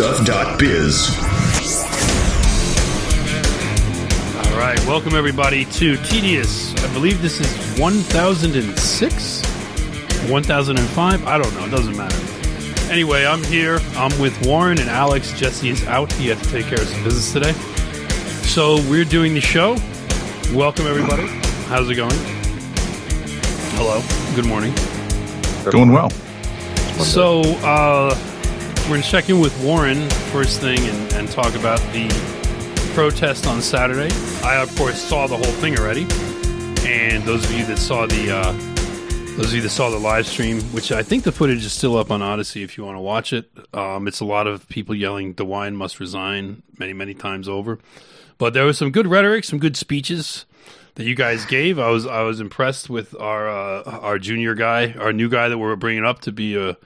therightstuff.biz. All right, welcome everybody to Tedious. I believe this is 1006, 1005. I don't know. It doesn't matter. Anyway, I'm here. I'm with Warren and Alex. Jesse is out. He had to take care of some business today. So we're doing the show. Welcome everybody. How's it going? Hello. Good morning. Doing well. So uh, we're going to check in with Warren first thing and, and talk about the protest on Saturday. I of course saw the whole thing already, and those of you that saw the uh, those of you that saw the live stream, which I think the footage is still up on Odysee if you want to watch it. Um, it's a lot of people yelling "DeWine must resign" many many times over, but there was some good rhetoric, some good speeches that you guys gave. I was I was impressed with our uh, our junior guy, our new guy that we're bringing up to be a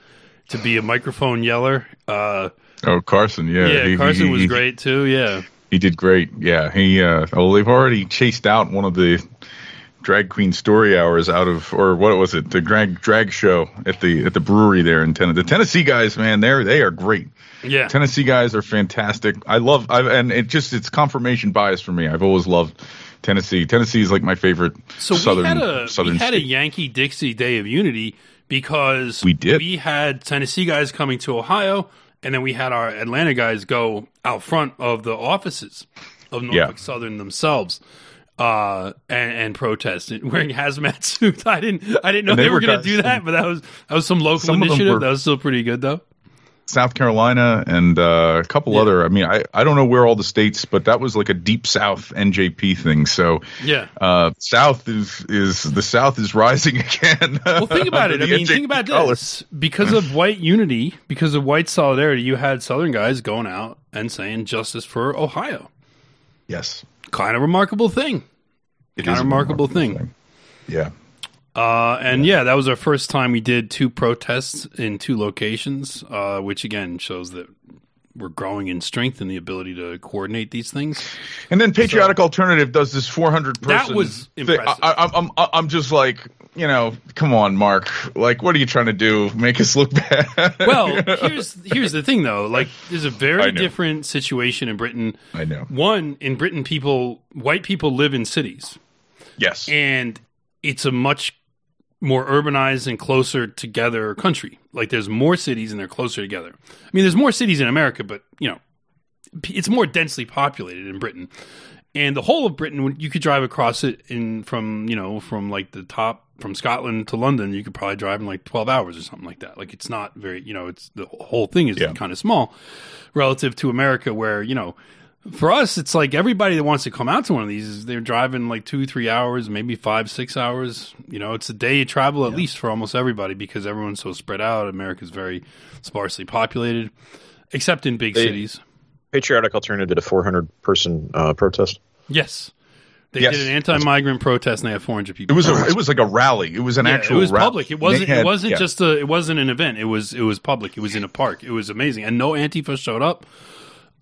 to be a microphone yeller. Uh, Oh, Carson, yeah, yeah, he- Carson he- was he- great too. Yeah, He did great. Yeah, he. Uh, well, they've already chased out one of the drag queen story hours out of, or what was it, the drag drag show at the at the brewery there in Tennessee. The Tennessee guys, man, they're they are great. yeah. Tennessee guys are fantastic. I love, I and it just it's confirmation bias for me. I've always loved Tennessee. Tennessee is like my favorite So southern we had a southern we had a. Yankee Dixie Day of Unity because We did. We had Tennessee guys coming to Ohio, and then we had our Atlanta guys go out front of the offices of Norfolk Yeah. Southern themselves. Uh, and, and protest wearing hazmat suits. I didn't, I didn't know they, they were were going to do that, but that was that was some local Some initiative. were- that was still pretty good, though. South Carolina and uh, a couple Yeah. other. I mean, I, I don't know where all the states, but that was like a deep South NJP thing. So Yeah. uh, South is is the South is rising again. Well, think about it. I mean, think about this. Because of white unity, because of white solidarity, you had Southern guys going out and saying justice for Ohio. Yes, Kind of remarkable thing. it Kind is of a remarkable thing. Yeah, Uh, and yeah. that was our first time we did two protests in two locations, uh, which again shows that we're growing in strength and the ability to coordinate these things. and then Patriotic Alternative does this 400 person. That was impressive. I, I, I'm I'm I'm just like you know, come on, Mark. Like, what are you trying to do? Make us look bad? Well, here's here's the thing though. Like, there's a very different situation in Britain. I know. One in Britain, people, white people live in cities. Yes, and it's a much more urbanized and closer together country. Like there's more cities and they're closer together. I mean, there's more cities in America, but you know, it's more densely populated in Britain. And the whole of Britain, you could drive across it in from you know from like the top from Scotland to London, you could probably drive in like twelve hours or something like that. Like it's not very you know it's the whole thing is Yeah. kind of small relative to America, where you know for us, it's like everybody that wants to come out to one of these, is they're driving like two, three hours, maybe five, six hours. You know, it's a day of travel at least for almost everybody because everyone's so spread out. America's very sparsely populated, except in big They- cities. Patriotic Alternative did a 400 person uh, protest. Yes. They Yes. did an anti-migrant protest and they had 400 people. it people. was a it was like a rally. It was an Yeah, actual. it was rally. public. It wasn't. Had- it wasn't yeah. just a. It wasn't an event. It was. It was public. It was in a park. It was amazing, and no Antifa showed up.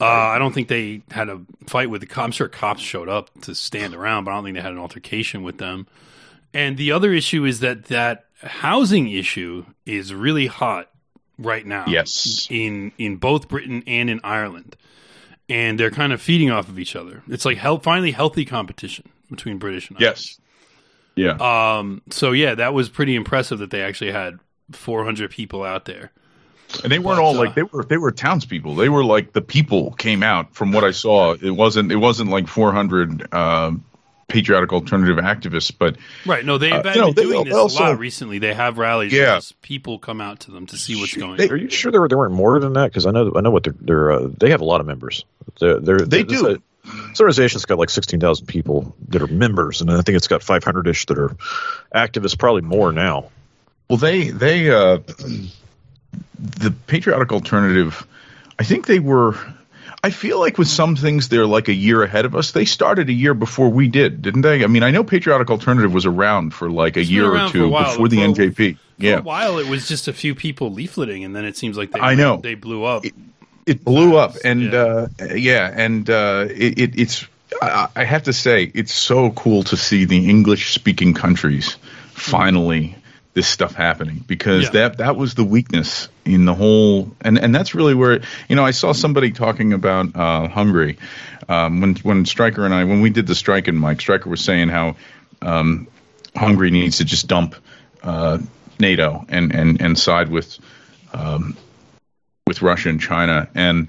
Uh, I don't think they had a fight with the cops. I'm sure cops showed up to stand around, but I don't think they had an altercation with them. And the other issue is that that housing issue is really hot right now. Yes. in in both Britain and in Ireland, and they're kind of feeding off of each other. It's like health, finally healthy competition between British and Irish. Yes. Yeah. Um, so yeah, that was pretty impressive that they actually had 400 people out there. And they weren't But, all uh, like they were they were townspeople. They were like the people came out from what I saw. It wasn't it wasn't like 400 um, patriotic alternative activists, but Right. No, they've Uh, been you know, they doing this also- a lot recently. They have rallies. Yeah. people come out to them to see what's going They- on. Are you sure there, were, there weren't more than that? Because I know I know what they're, they're uh, they have a lot of members. They're, they're, they this do. is this organization's got like 16,000 people that are members, and I think it's got 500 ish that are activists, probably more now. Well, they they uh, the patriotic alternative. I think they were. I feel like with some things they're like a year ahead of us. They started a year before we did, didn't they? I mean, I know patriotic alternative was around for like a year or for two while. before the For- NJP. For Yeah, a while, it was just a few people leafleting, and then it seems like they I know. they blew up. it blew up and Yeah. uh yeah and uh it, it it's I, I have to say it's so cool to see the english speaking countries finally this stuff happening because Yeah. that that was the weakness in the whole and and that's really where you know I saw somebody talking about uh Hungary um when when Striker and I when we did the strike and Mike Striker was saying how um Hungary needs to just dump uh NATO and and and side with with Russia and China. And,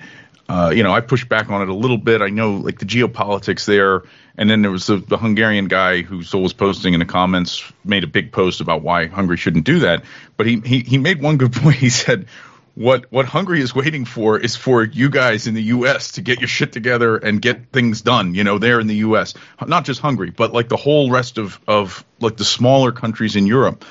uh, you know, I pushed back on it a little bit. I know, like, the geopolitics there. And then there was the, the Hungarian guy who still was posting in the comments, made a big post about why Hungary shouldn't do that. But he, he, he made one good point. He said, what, what Hungary is waiting for is for you guys in the U.S. to get your shit together and get things done, you know, there in the U.S. Not just Hungary, but like the whole rest of, of like the smaller countries in Europe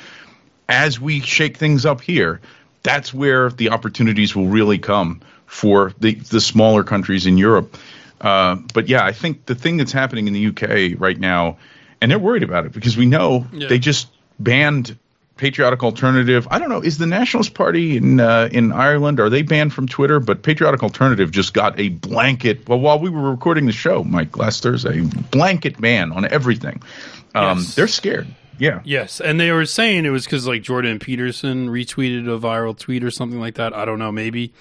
as we shake things up here, that's where the opportunities will really come for the, the smaller countries in Europe. Uh, but yeah, I think the thing that's happening in the UK right now, and they're worried about it because we know Yeah. they just banned patriotic alternative. I don't know, is the Nationalist Party in uh, in Ireland are they banned from Twitter? But patriotic alternative just got a blanket. Well, while we were recording the show, Mike, last Thursday, blanket ban on everything. Um, Yes. They're scared. Yeah. Yes, and they were saying it was because like Jordan Peterson retweeted a viral tweet or something like that. I don't know, maybe,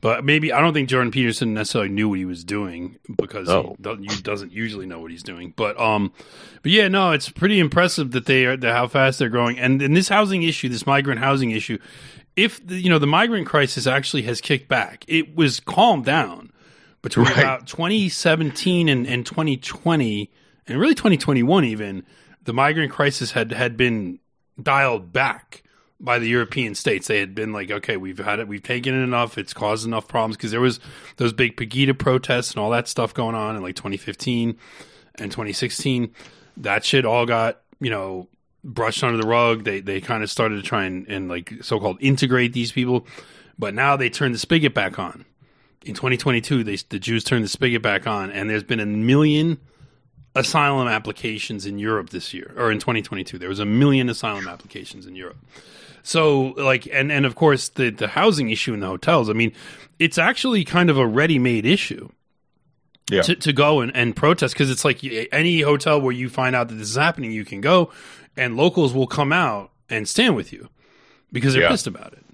but maybe I don't think Jordan Peterson necessarily knew what he was doing because he, do- he doesn't usually know what he's doing. But um, but yeah, no, it's pretty impressive that they are that how fast they're growing, and in this housing issue, this migrant housing issue, if the, you know the migrant crisis actually has kicked back, it was calmed down between Right. about 2017 and, and 2020 and really 2021 even the migrant crisis had had been dialed back by the European states. They had been like, okay, we've had it, we've taken it enough. It's caused enough problems because there was those big Pegida protests and all that stuff going on in like 2015 and 2016. That shit all got you know brushed under the rug. They they kind of started to try and, and like so called integrate these people, but now they turned the spigot back on. In 2022, they, the Jews turned the spigot back on, and there's been a million asylum applications in Europe this year, or in 2022. There was a million asylum applications in Europe. So, like, and and of course, the the housing issue in the hotels. I mean, it's actually kind of a ready-made issue Yeah. to, to go and, and protest because it's like any hotel where you find out that this is happening, you can go, and locals will come out and stand with you because they're Yeah. pissed about it.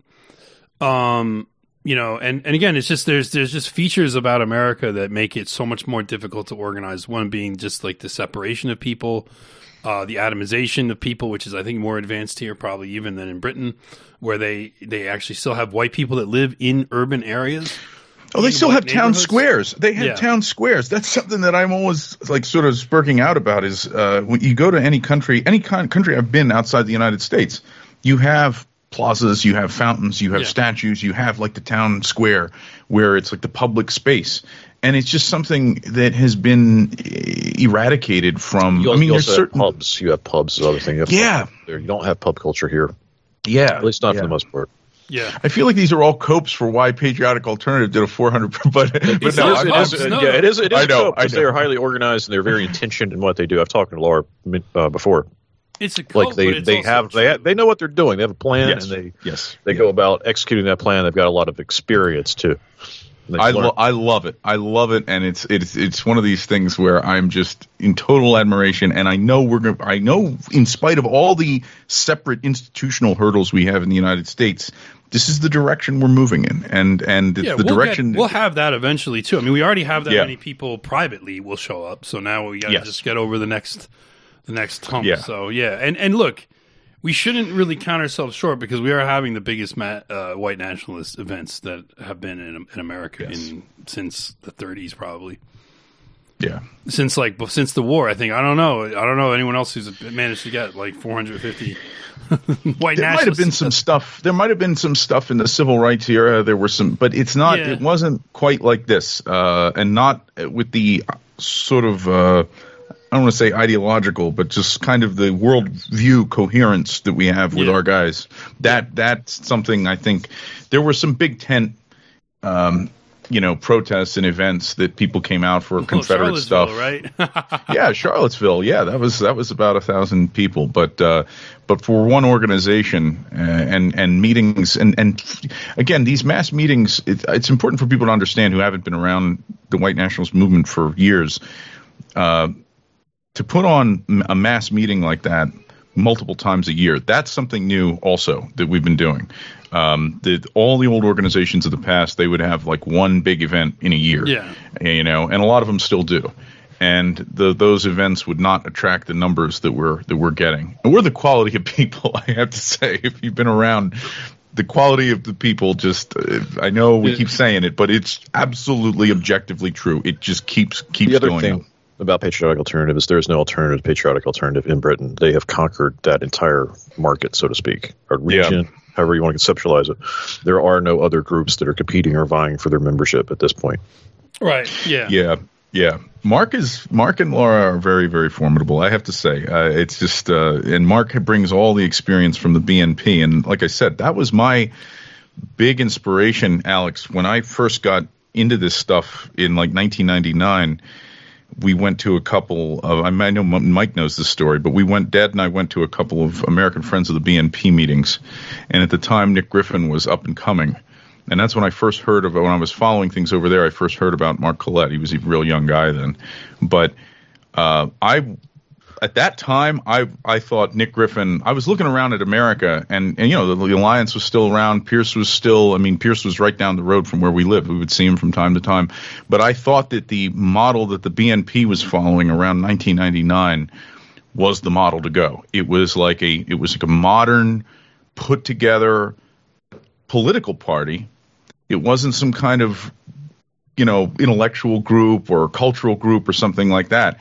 Um, you know, and, and again, it's just there's there's just features about America that make it so much more difficult to organize. One being just like the separation of people, uh, the atomization of people, which is I think more advanced here, probably even than in Britain, where they they actually still have white people that live in urban areas. Oh, they still have town squares. They have Yeah. town squares. That's something that I'm always like sort of spurking out about. Is uh, when you go to any country, any kind country I've been outside the United States, you have plazas, you have fountains, you have Yeah. statues, you have like the town square where it's like the public space, and it's just something that has been eh, eradicated from. You, I mean, you there's also have certain pubs. You have pubs. Is other thing. You Yeah. there. You don't have pub culture here. yeah, At least not yeah. for the most part. Yeah, I feel like these are all copes for why patriotic alternative did a 400. But but It's no, not I'm- it pubs, is, I'm- no. yeah, it is. It is I a know, cope, I 'cause They are highly organized and they're very intentioned in what they do. I've talked to Laura uh, before. It's a cult, Like but they, it's they also have they true. ha- they know what they're doing. They have a plan Yes. and they yes, they go about executing that plan. They've got a lot of experience too. I, lo- I love it. I love it, and it's it's it's one of these things where I'm just in total admiration, and I know we're gonna. I know, in spite of all the separate institutional hurdles we have in the United States, this is the direction we're moving in, and and yeah, the we'll direction. Get, we'll have that eventually too. I mean, we already have that Yeah. many people privately will show up. So now we got to Yes. just get over the next the next hump. Yeah. So yeah, and and look, we shouldn't really count ourselves short because we are having the biggest ma- uh, white nationalist events that have been in, in America Yes. in since the 30s, probably. yeah, Since like since the war, I think I don't know. I don't know anyone else who's managed to get like 450 white there might have been some stuff. There might have been some stuff in the civil rights era. There were some, but it's not. Yeah. It wasn't quite like this, uh, and not with the sort of uh, I don't want to say ideological, but just kind of the worldview coherence that we have with Yeah. our guys. That that's something I think there were some big tent. Um, you know, protests and events that people came out for Well, Confederate stuff right? yeah, Charlottesville. Yeah, that was that was about a thousand people, but uh, but for one organization uh, and and meetings and and again these mass meetings, it, it's important for people to understand who haven't been around the white nationalist movement for years. Uh, to put on a mass meeting like that multiple times a year, that's something new also that we've been doing. Um, the, all the old organizations of the past, they would have like one big event in a year Yeah. you know, and a lot of them still do. And the, those events would not attract the numbers that we're that we're getting. And we're the quality of people, I have to say. If you've been around, the quality of the people just uh, I know we keep saying it, but it's absolutely objectively true. It just keeps keeps The other going thing up. About patriotic alternative is there is no alternative to patriotic alternative in Britain. They have conquered that entire market, so to speak, or Yeah. region, however you want to conceptualize it. There are no other groups that are competing or vying for their membership at this point. right. Yeah. Yeah, yeah. Mark is Mark and Laura are very very formidable. I have to say, uh, it's just uh, and Mark brings all the experience from the BNP, and like I said, that was my big inspiration, Alex. When I first got into this stuff in like 1999, we went to a couple of. I know Mike knows this story, but we went. Dad and I went to a couple of American Friends of the BNP meetings, and at the time, Nick Griffin was up and coming. And that's when I first heard of when I was following things over there. I first heard about Mark Collett. He was a real young guy then, but uh, I at that time I I thought Nick Griffin. I was looking around at America, and and you know the, the alliance was still around. Pierce was still. I mean, Pierce was right down the road from where we lived. We would see him from time to time. But I thought that the model that the BNP was following around 1999 was the model to go. It was like a it was like a modern, put together political party. It wasn't some kind of you know intellectual group or cultural group or something like that.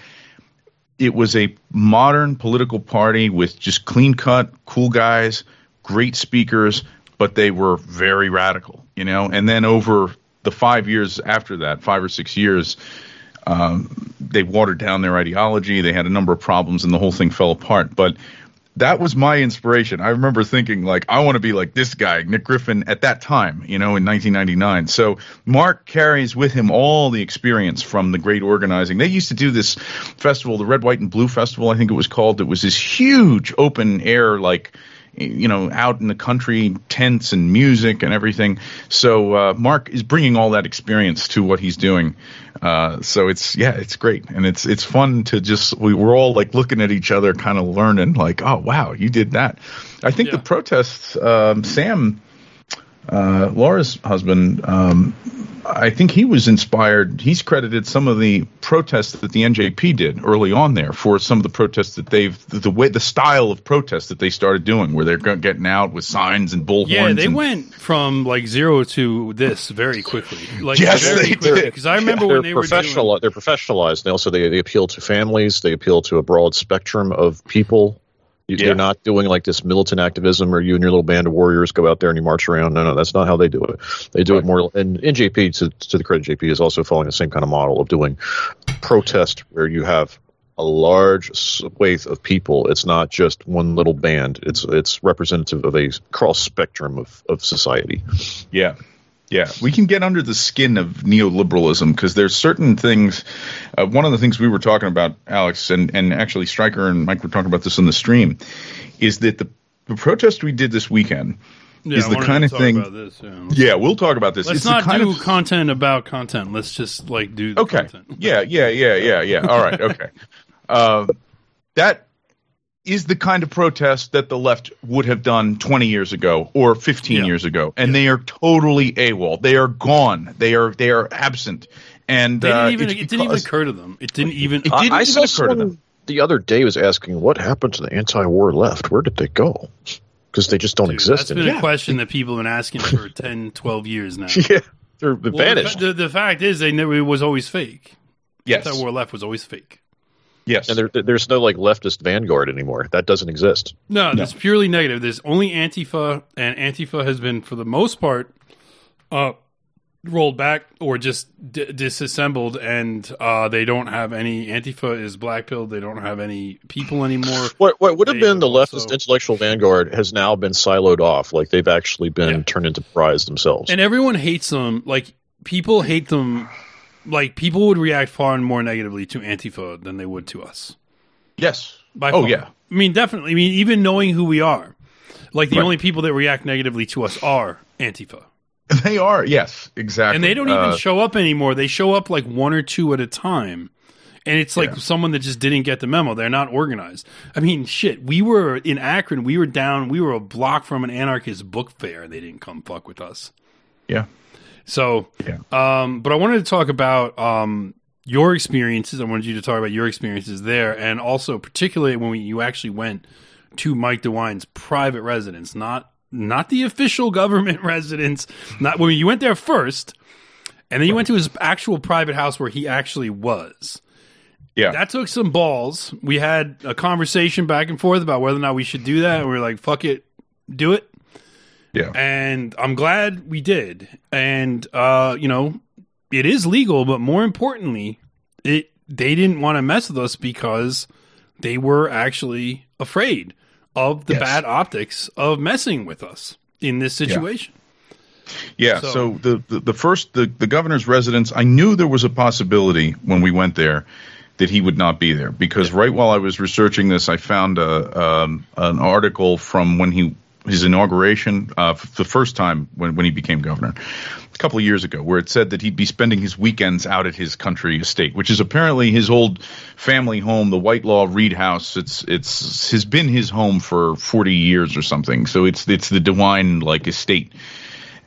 It was a modern political party with just clean cut, cool guys, great speakers, but they were very radical, you know. And then over the five years after that, five or six years, um, they watered down their ideology. They had a number of problems, and the whole thing fell apart. But that was my inspiration. I remember thinking like I want to be like this guy, Nick Griffin, at that time, you know, in 1999. So Mark carries with him all the experience from the great organizing. They used to do this festival, the Red, White, and Blue Festival, I think it was called. It was this huge open air, like you know, out in the country, tents and music and everything. So uh, Mark is bringing all that experience to what he's doing. Uh, so it's yeah, it's great, and it's it's fun to just we we're all like looking at each other, kind of learning, like, oh wow, you did that. I think Yeah. the protests, um, Sam, uh, Laura's husband, um, I think he was inspired. He's credited some of the protests that the NJP did early on there for some of the protests that they've the, the way the style of protest that they started doing, where they're getting out with signs and bullhorns. Yeah, they and, went from like zero to this very quickly. Like Yes, very they quickly. did. Because I remember they're when they were professional. doing, They're professionalized. They also they, they appeal to families. They appeal to a broad spectrum of people. You, Yeah. They're not doing like this militant activism, or you and your little band of warriors go out there and you march around. No, no, that's not how they do it. They do it more. And NJP, to, to the credit, JP is also following the same kind of model of doing protest, where you have a large swathe of people. It's not just one little band. It's it's representative of a cross spectrum of, of society. Yeah. Yeah, we can get under the skin of neoliberalism because there's certain things. Uh, one of the things we were talking about, Alex, and, and actually Striker and Mike were talking about this on the stream, is that the, the protest we did this weekend yeah, is I the kind of talk thing- About this, yeah. Yeah, we'll talk about this. Let's it's not kind do of, content about content. Let's just like do the okay. content. Yeah, yeah, yeah, yeah, yeah. All right, okay. Uh, that is the kind of protest that the left would have done 20 years ago or 15 Yeah. years ago, and they are totally AWOL. They are gone. They are they are absent. And They didn't uh, even. it's It didn't even occur to them. It didn't even. It didn't I even saw occur to them. the other day was asking what happened to the anti-war left. Where did they go? Because they just don't Dude, exist That's been anymore. a question that people have been asking for 10, 12 years now. yeah, they're Well, vanished. The, the fact is, they never. It was always fake. Yes, anti-war left was always fake. Yes. and there, there's no like leftist vanguard anymore. That doesn't exist. No, it's purely negative. There's only Antifa, and Antifa has been, for the most part, uh, rolled back or just d- disassembled, and uh, they don't have any Antifa is blackpilled. They don't have any people anymore. What what would have They been the also- leftist intellectual vanguard has now been siloed off. Like they've actually been Yeah. turned into prize themselves. And everyone hates them. Like people hate them. Like people would react far more negatively to Antifa than they would to us. Yes. By oh far. yeah. I mean, definitely. I mean, even knowing who we are, like the Right. only people that react negatively to us are Antifa, They are. Yes. Exactly. and they don't even Uh, show up anymore. They show up like one or two at a time, and it's like Yeah. someone that just didn't get the memo. They're not organized. I mean, shit. We were in Akron. We were down. We were a block from an anarchist book fair, and they didn't come fuck with us. Yeah. So, Yeah. um, but I wanted to talk about um, your experiences. I wanted you to talk about your experiences there, and also particularly when we, you actually went to Mike DeWine's private residence, not not the official government residence. Not when you went there first, and then you went to his actual private house where he actually was. Yeah. That took some balls. We had a conversation back and forth about whether or not we should do that. And we were like, "Fuck it, do it." Yeah. and I'm glad we did. And uh, you know, it is legal, but more importantly, it they didn't want to mess with us because they were actually afraid of the Yes. bad optics of messing with us in this situation. Yeah. So- So, the, the the first the the governor's residence, I knew there was a possibility when we went there that he would not be there because right while I was researching this, I found a um, an article from when he his inauguration, uh, the first time when when he became governor. A couple of years ago, where it said that he'd be spending his weekends out at his country estate, which is apparently his old family home, the Whitelaw Reid House. It's it's has been his home for forty years or something. So it's it's the DeWine like estate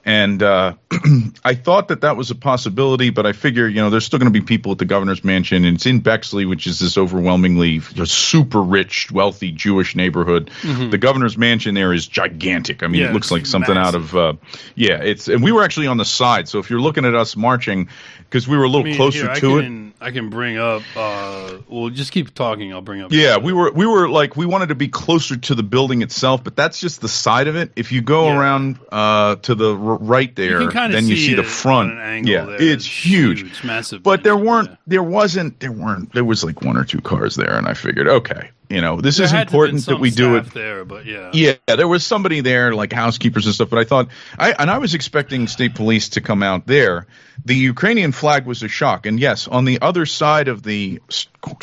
and uh, I thought that that was a possibility, but I figure you know there's still going to be people at the governor's mansion, and it's in Bexley, which is this overwhelmingly super rich, wealthy Jewish neighborhood. The governor's mansion there is gigantic. I mean, Mm-hmm. Yeah, it looks like something out of uh, yeah. It's and we were actually on the side, so if you're looking at us marching, because we were a little I mean, closer here, to it. I can bring up. Uh, well, just keep talking. I'll bring up. Yeah, we were we were like we wanted to be closer to the building itself, but that's just the side of it. If you go Yeah. around uh, to the r- right there, kinda then you see the front. yeah, there. it's It's huge. huge, massive But there weren't, yeah. there wasn't, there weren't, there was like one or two cars there, and I figured, okay, you know, this There is had to have been important that we do it. there, but yeah, Yeah, there was somebody there, like housekeepers and stuff. But I thought, I and I was expecting state police to come out there. The Ukrainian flag was a shock, and yes, on the other side of the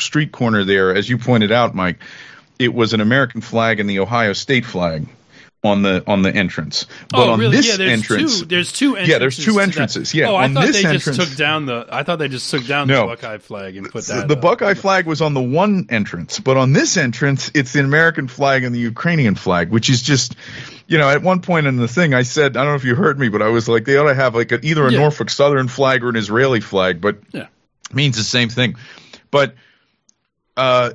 street corner there, as you pointed out, Mike, it was an American flag and the Ohio State flag on the on the entrance. But oh, on really? this yeah, there's entrance, two. There's two. Entrances Yeah, there's two entrances, yeah, Oh, I on thought they just took down the. I thought they just took down No. the Buckeye flag and put that. the up. Buckeye flag was on the one entrance, but on this entrance, it's the American flag and the Ukrainian flag, which is just, you know, at one point in the thing, I said, I don't know if you heard me, but I was like, they ought to have like a, either a Yeah. Norfolk Southern flag or an Israeli flag, but Yeah. it means the same thing. But uh,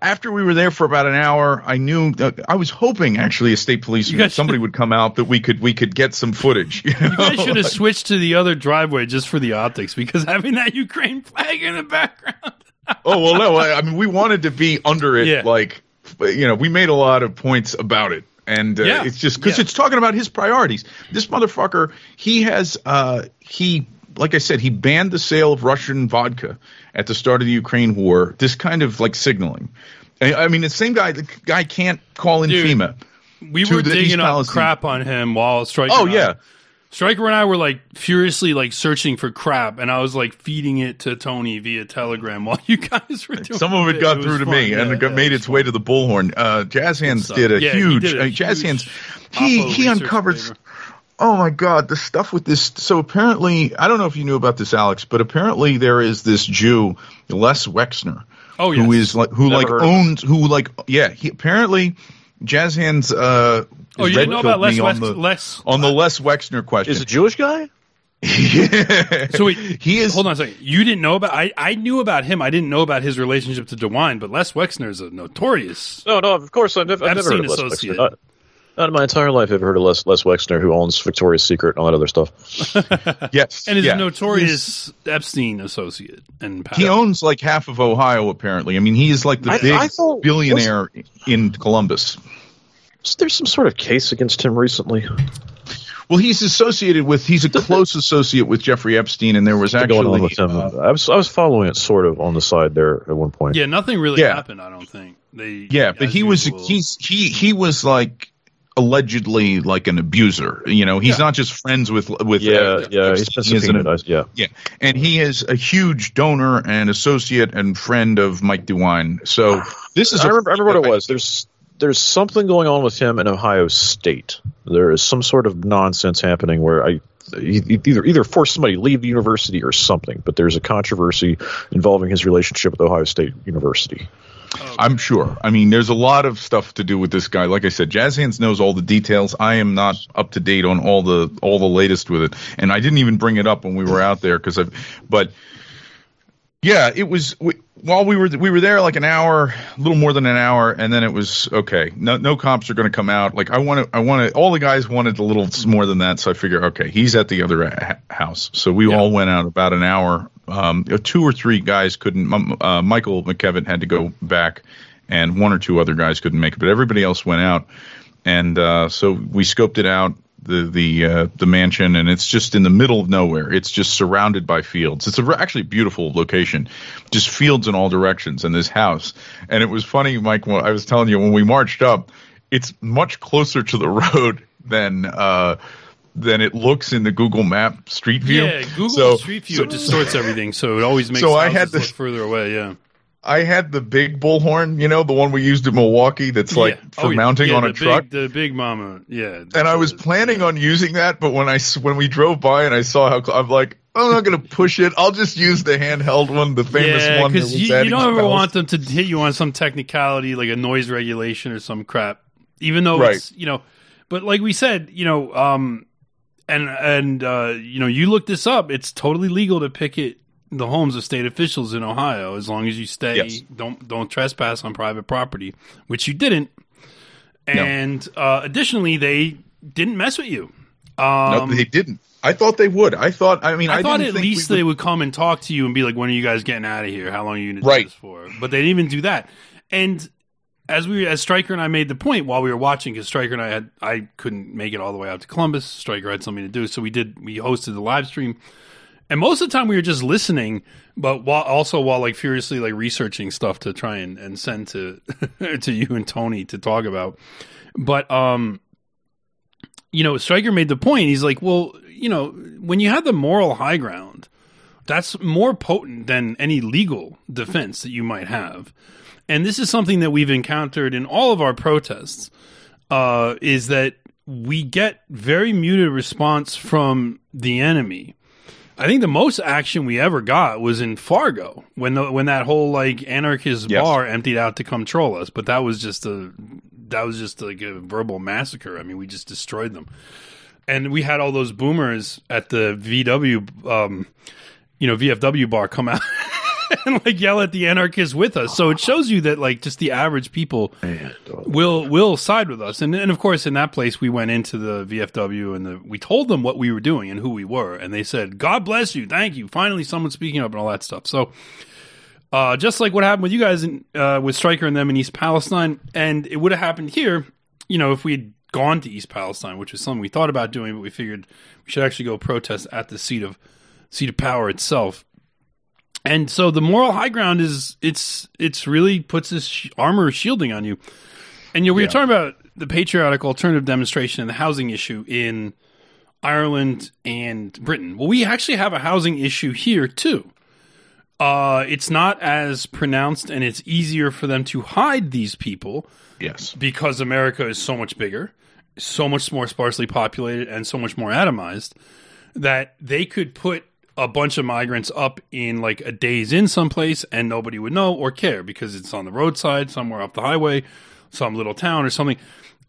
after we were there for about an hour, I knew that I was hoping actually a state police You somebody would come out that we could we could get some footage. You, You know? guys should have switched to the other driveway just for the optics because having that Ukraine flag in the background. oh well, no. I I mean, we wanted to be under it. Yeah. Like, you know, we made a lot of points about it, and uh, Yeah. it's just because Yeah. it's talking about his priorities. This motherfucker, he has, uh, he, like I said, he banned the sale of Russian vodka at the start of the Ukraine war. This kind of like signaling. I I mean, the same guy. The guy can't call in Dude, FEMA. We were digging up crap on him while Striker. Oh and I- yeah, Striker and I were like furiously like searching for crap, and I was like feeding it to Tony via Telegram while you guys were doing. Some of it got was through to fun. me, and it yeah, made was its way to the bullhorn. Uh, Jazz Hands did a Yeah, huge. did a uh, Jazz Hands, he he uncovered. paper. Oh my God, the stuff with this. So apparently, I don't know if you knew about this, Alex, but apparently there is this Jew, Les Wexner, Oh, who yes. is like who Never like heard of him. owns who like yeah. He apparently Jazz Hands. Uh, Oh, you didn't know about Les me on the Les- on the Les Wexner question. Is a Jewish guy? yeah. So wait, he is Hold on a second. You didn't know about? I I knew about him. I didn't know about his relationship to DeWine, but Les Wexner is a notorious. No, no. Of course, I've never, I've never heard of Les associate. Wexner. Not, not in my entire life, I've heard of Les, Les Wexner, who owns Victoria's Secret and all that other stuff. yes, And is yeah. a notorious Epstein associate and He owns like half of Ohio, apparently. I mean, he is like the I- big I thought- billionaire in Columbus. Was there some sort of case against him recently? Well, he's associated with. He's a close associate with Jeffrey Epstein, and there was actually. on with him. uh, I was I was following it sort of on the side there at one point. Yeah, nothing really Yeah. happened. I don't think they. yeah, but as he was. usual- He's he he was like allegedly like an abuser. You know, he's Yeah. not just friends with with. yeah, uh, yeah. He's. He is an- yeah, Yeah, and he is a huge donor and associate and friend of Mike DeWine. So this is. I a- remember, I remember what it was. There's there's something going on with him in Ohio State. There is some sort of nonsense happening where I he, he either either force somebody to leave the university or something. But there's a controversy involving his relationship with Ohio State University. I'm sure. I mean, there's a lot of stuff to do with this guy. Like I said, Jazz Hands knows all the details. I am not up to date on all the all the latest with it, and I didn't even bring it up when we were out there because I. But yeah, it was while we were we were there like an hour, a little more than an hour, and then it was okay. No no cops are going to come out. Like I want to I want to. All the guys wanted a little more than that, so I figure okay, he's at the other ha- house. So we all went out about an hour. Um, two or three guys couldn't. Um, uh, Michael McKevitt had to go back, and one or two other guys couldn't make it, but everybody else went out. And uh, so we scoped it out the the uh, the mansion, and it's just in the middle of nowhere. It's just surrounded by fields. It's a re- actually beautiful location, just fields in all directions, and this house. And it was funny, Mike. When I was telling you when we marched up, it's much closer to the road than. Uh, than it looks in the Google Map Street View. Yeah, Google So- Street View so- distorts everything, so it always makes So I had look this- further away. Yeah, I had the big bullhorn, you know, the one we used in Milwaukee that's like Yeah. for Oh, mounting Yeah, on a truck. The big mama. Yeah, and I was planning on using that, but when I when we drove by and I saw how I'm like, I'm not going to push it. I'll just use the handheld one, the famous one. because you, you don't ever want them to hit you on some technicality like a noise regulation or some crap, even though Right. it's you know. But like we said, you know, um, and and uh, you know, you look this up. It's totally legal to picket the homes of state officials in Ohio as long as you stay Yes. don't don't trespass on private property, which you didn't. And uh, additionally, they didn't mess with you. No, Um, they didn't. I thought they would. I thought. I mean, I, I, thought at least they would come and talk to you and be like, "When are you guys getting out of here? How long are you going to do this for?" But they didn't even do that. And as we, as Striker and I made the point while we were watching, because Striker and I had, I couldn't make it all the way out to Columbus. Striker had something to do, so we did. We hosted the live stream, and most of the time we were just listening, but while also while like furiously like researching stuff to try and, and send to to you and Tony to talk about. But um, you know, Striker made the point. He's like, well, you know, when you have the moral high ground, that's more potent than any legal defense that you might have. And this is something that we've encountered in all of our protests. Uh, is that we get very muted response from the enemy. I think the most action we ever got was in Fargo when the, when that whole like anarchist Yes. bar emptied out to come troll us. But that was just a that was just like a verbal massacre. I mean, we just destroyed them, and we had all those boomers at the VW, um, you know, VFW bar come out. And like yell at the anarchists with us, so it shows you that like just the average people will will side with us. And and of course, in that place, we went into the VFW and the, we told them what we were doing and who we were, and they said, "God bless you, thank you." Finally, someone speaking up and all that stuff. So, uh, just like what happened with you guys in, uh, with Striker and them in East Palestine, and it would have happened here, you know, if we had gone to East Palestine, which is something we thought about doing, but we figured we should actually go protest at the seat of seat of power itself. And so the moral high ground is it's it's really puts this sh- armor shielding on you. And you know, we were talking about the patriotic alternative demonstration and the housing issue in Ireland and Britain. Well, we actually have a housing issue here too. Uh, it's not as pronounced, and it's easier for them to hide these people Yes. because America is so much bigger, so much more sparsely populated, and so much more atomized that they could put a bunch of migrants up in like a Days Inn someplace and nobody would know or care because it's on the roadside somewhere off the highway, some little town or something.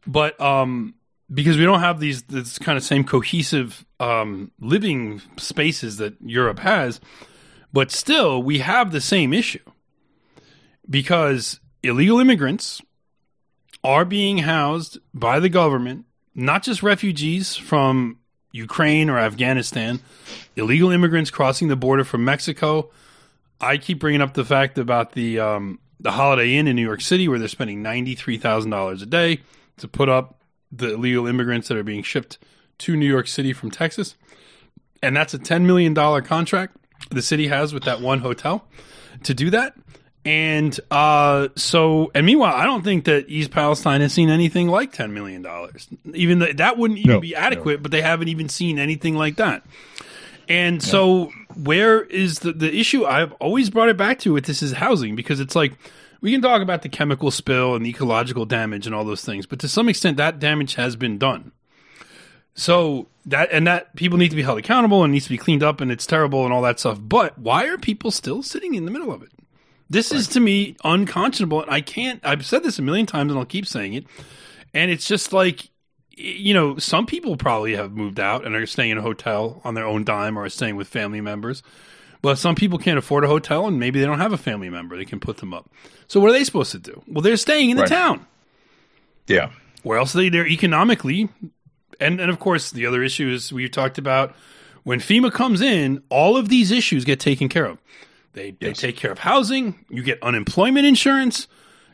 But um, because we don't have these this kind of same cohesive um, living spaces that Europe has, but still we have the same issue because illegal immigrants are being housed by the government, not just refugees from Ukraine or Afghanistan, illegal immigrants crossing the border from Mexico. I keep bringing up the fact about the um, the Holiday Inn in New York City, where they're spending ninety three thousand dollars a day to put up the illegal immigrants that are being shipped to New York City from Texas, and that's a ten million dollar contract the city has with that one hotel to do that. And uh, so, and meanwhile, I don't think that East Palestine has seen anything like ten million dollars. Even that wouldn't even No, be adequate, but they haven't even seen anything like that. And so, where is the the issue? I've always brought it back to with this is housing because it's like we can talk about the chemical spill and the ecological damage and all those things, but to some extent, that damage has been done. So that and that people need to be held accountable and needs to be cleaned up and it's terrible and all that stuff. But why are people still sitting in the middle of it? This is to me unconscionable. And I can't. I've said this a million times and I'll keep saying it. And it's just like you know, some people probably have moved out and are staying in a hotel on their own dime or are staying with family members. But some people can't afford a hotel and maybe they don't have a family member they can put them up. So what are they supposed to do? Well, they're staying in the Right. town. Yeah. Where else are they there economically? And and of course the other issue is we talked about when FEMA comes in, all of these issues get taken care of. They they take care of housing, you get unemployment insurance,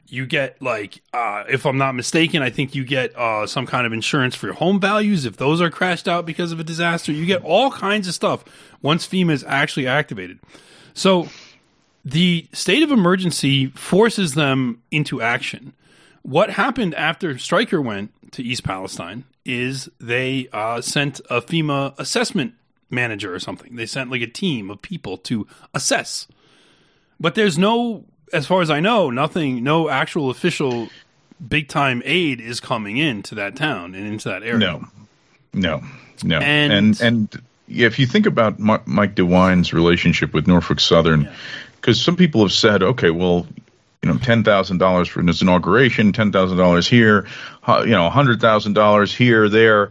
you get like uh, if I'm not mistaken, I think you get uh, some kind of insurance for your home values if those are crashed out because of a disaster. You get all kinds of stuff once FEMA is actually activated. So the state of emergency forces them into action. What happened after Striker went to East Palestine is they uh, sent a FEMA assessment manager or something. They sent like a team of people to assess. But there's no, as far as I know, nothing, no actual official big time aid is coming into that town and into that area. No, no, no. And- And and, if you think about Mi- Mike DeWine's relationship with Norfolk Southern, because some people have said, okay, well, you know, ten thousand dollars for his inauguration, ten thousand dollars here, you know, hundred thousand dollars here, there.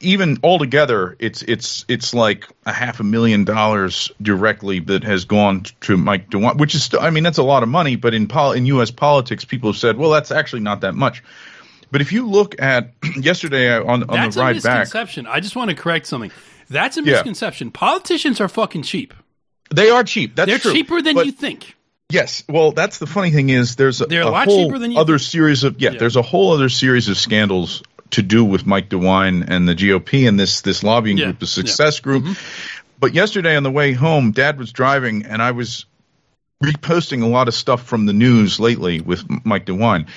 Even altogether, it's it's it's like a half a million dollars directly that has gone to Mike DeWine, which is I mean, that's a lot of money. But in pol- in U.S. politics, people have said, well, that's actually not that much. But if you look at yesterday uh, on on That's the a ride back, misconception. I just want to correct something. That's a Yeah. misconception. Politicians are fucking cheap. they are cheap. That's They're true. cheaper than But- you think. Yes. Well, that's the funny thing is there's a, a lot whole cheaper than you other think. series of yeah, Yeah. There's a whole other series of scandals to do with Mike DeWine and the GOP and this this lobbying Yeah, group, the yeah. Mm-hmm. Success Group. But yesterday on the way home, Dad was driving and I was reposting a lot of stuff from the news lately with Mike DeWine.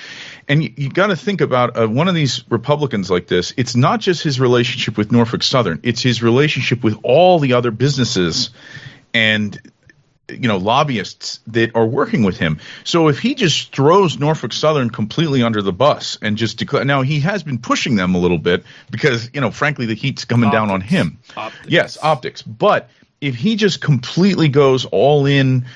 And you, you got to think about uh, one of these Republicans like this. It's not just his relationship with Norfolk Southern; it's his relationship with all the other businesses and you know lobbyists that are working with him. So if he just throws Norfolk Southern completely under the bus and just declare now he has been pushing them a little bit because you know frankly the heat's coming down on him. Optics. Yes, optics. But if he just completely goes all in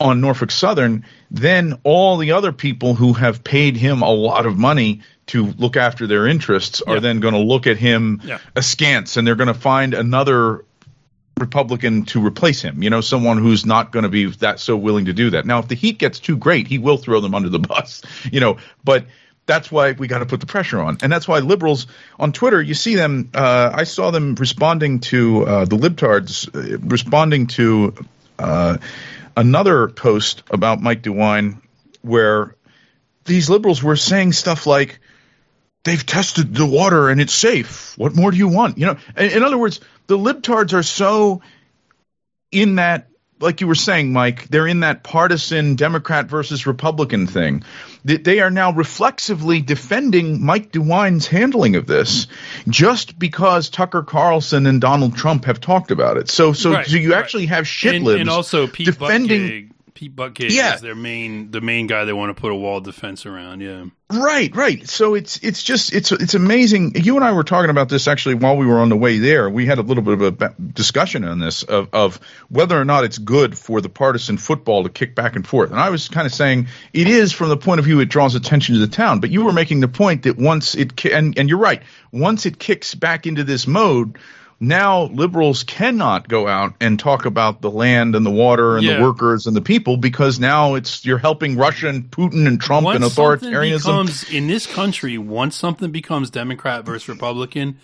on Norfolk Southern, then all the other people who have paid him a lot of money to look after their interests are Yeah. then going to look at him Yeah. askance and they're going to find another Republican to replace him. You know, someone who's not going to be that so willing to do that. Now, if the heat gets too great, he will throw them under the bus. You know, but that's why we got to put the pressure on, and that's why liberals on Twitter, you see them. Uh, I saw them responding to uh, the libtards, uh, responding to uh, another post about Mike DeWine, where these liberals were saying stuff like they've tested the water and it's safe. What more do you want? You know, in, in other words, the libtards are so in that, like you were saying, Mike, they're in that partisan Democrat versus Republican thing. That they are now reflexively defending Mike DeWine's handling of this, just because Tucker Carlson and Donald Trump have talked about it. So, so, Right, so you right. actually have shit and, and also Pete defending. Buttigieg. Pete Buttigieg Yeah. is their main the main guy they want to put a wall defense around. Yeah, Right, right. So it's it's just it's it's amazing. You and I were talking about this actually while we were on the way there. We had a little bit of a discussion on this of of whether or not it's good for the partisan football to kick back and forth. And I was kind of saying it is from the point of view it draws attention to the town. But you were making the point that once it and and you're right. Once it kicks back into this mode. Now liberals cannot go out and talk about the land and the water and Yeah. the workers and the people because now it's you're helping Russia and Putin and Trump and once something authoritarianism. becomes in this country, once something becomes Democrat versus Republican,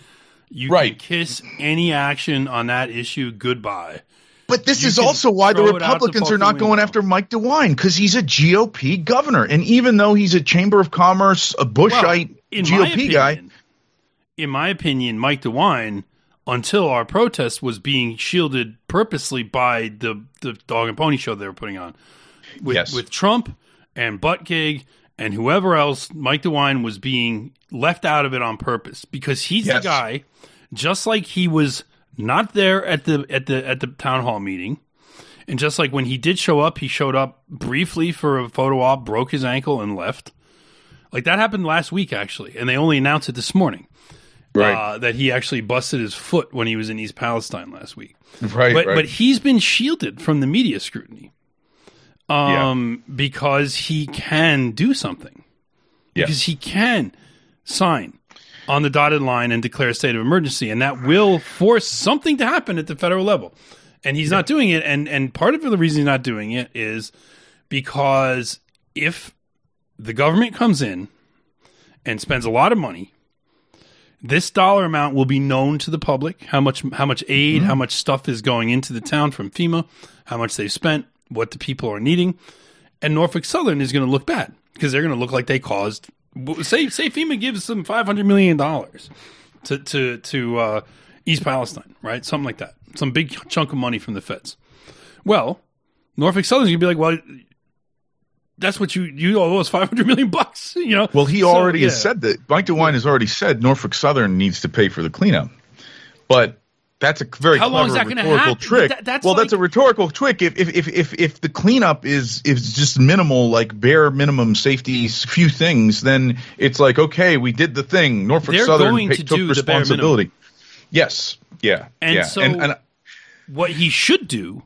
you Right. can kiss any action on that issue goodbye. But this You is also why the Republicans are not going window. after Mike DeWine because he's a GOP governor, and even though he's a Chamber of Commerce, a Bushite my GOP guy, in my opinion, Mike DeWine, until our protest, was being shielded purposely by the the dog and pony show they were putting on with Yes. with Trump and Buttigieg and whoever else. Mike DeWine was being left out of it on purpose because he's Yes. the guy, just like he was not there at the at the at the town hall meeting. And just like when he did show up, he showed up briefly for a photo op, broke his ankle, and left. Like that happened last week, actually, and they only announced it this morning Right. uh, that he actually busted his foot when he was in East Palestine last week. right. But right. but he's been shielded from the media scrutiny, um, because he can do something, because he can sign on the dotted line and declare a state of emergency, and that will force something to happen at the federal level. And he's not doing it, and and part of the reason he's not doing it is because if the government comes in and spends a lot of money, this dollar amount will be known to the public. How much how much aid, how much stuff is going into the town from FEMA, how much they've spent, what the people are needing, and Norfolk Southern is going to look bad because they're going to look like they caused. Say say FEMA gives them five hundred million dollars to to to uh, East Palestine, right? Something like that, some big chunk of money from the feds. Well, Norfolk Southern's gonna be like, well, that's what you you owe us five hundred million bucks, you know. Well, he So, already has said that. Mike DeWine has already said Norfolk Southern needs to pay for the cleanup, but that's a very How long is clever that rhetorical happen? trick. That- that's well, that's a rhetorical trick. If, if if if if the cleanup is is just minimal, like bare minimum safety, few things, then it's like okay, we did the thing. Norfolk Southern going to took do the bare responsibility. Yes. Yeah. And yeah. so- and, and uh, what he should do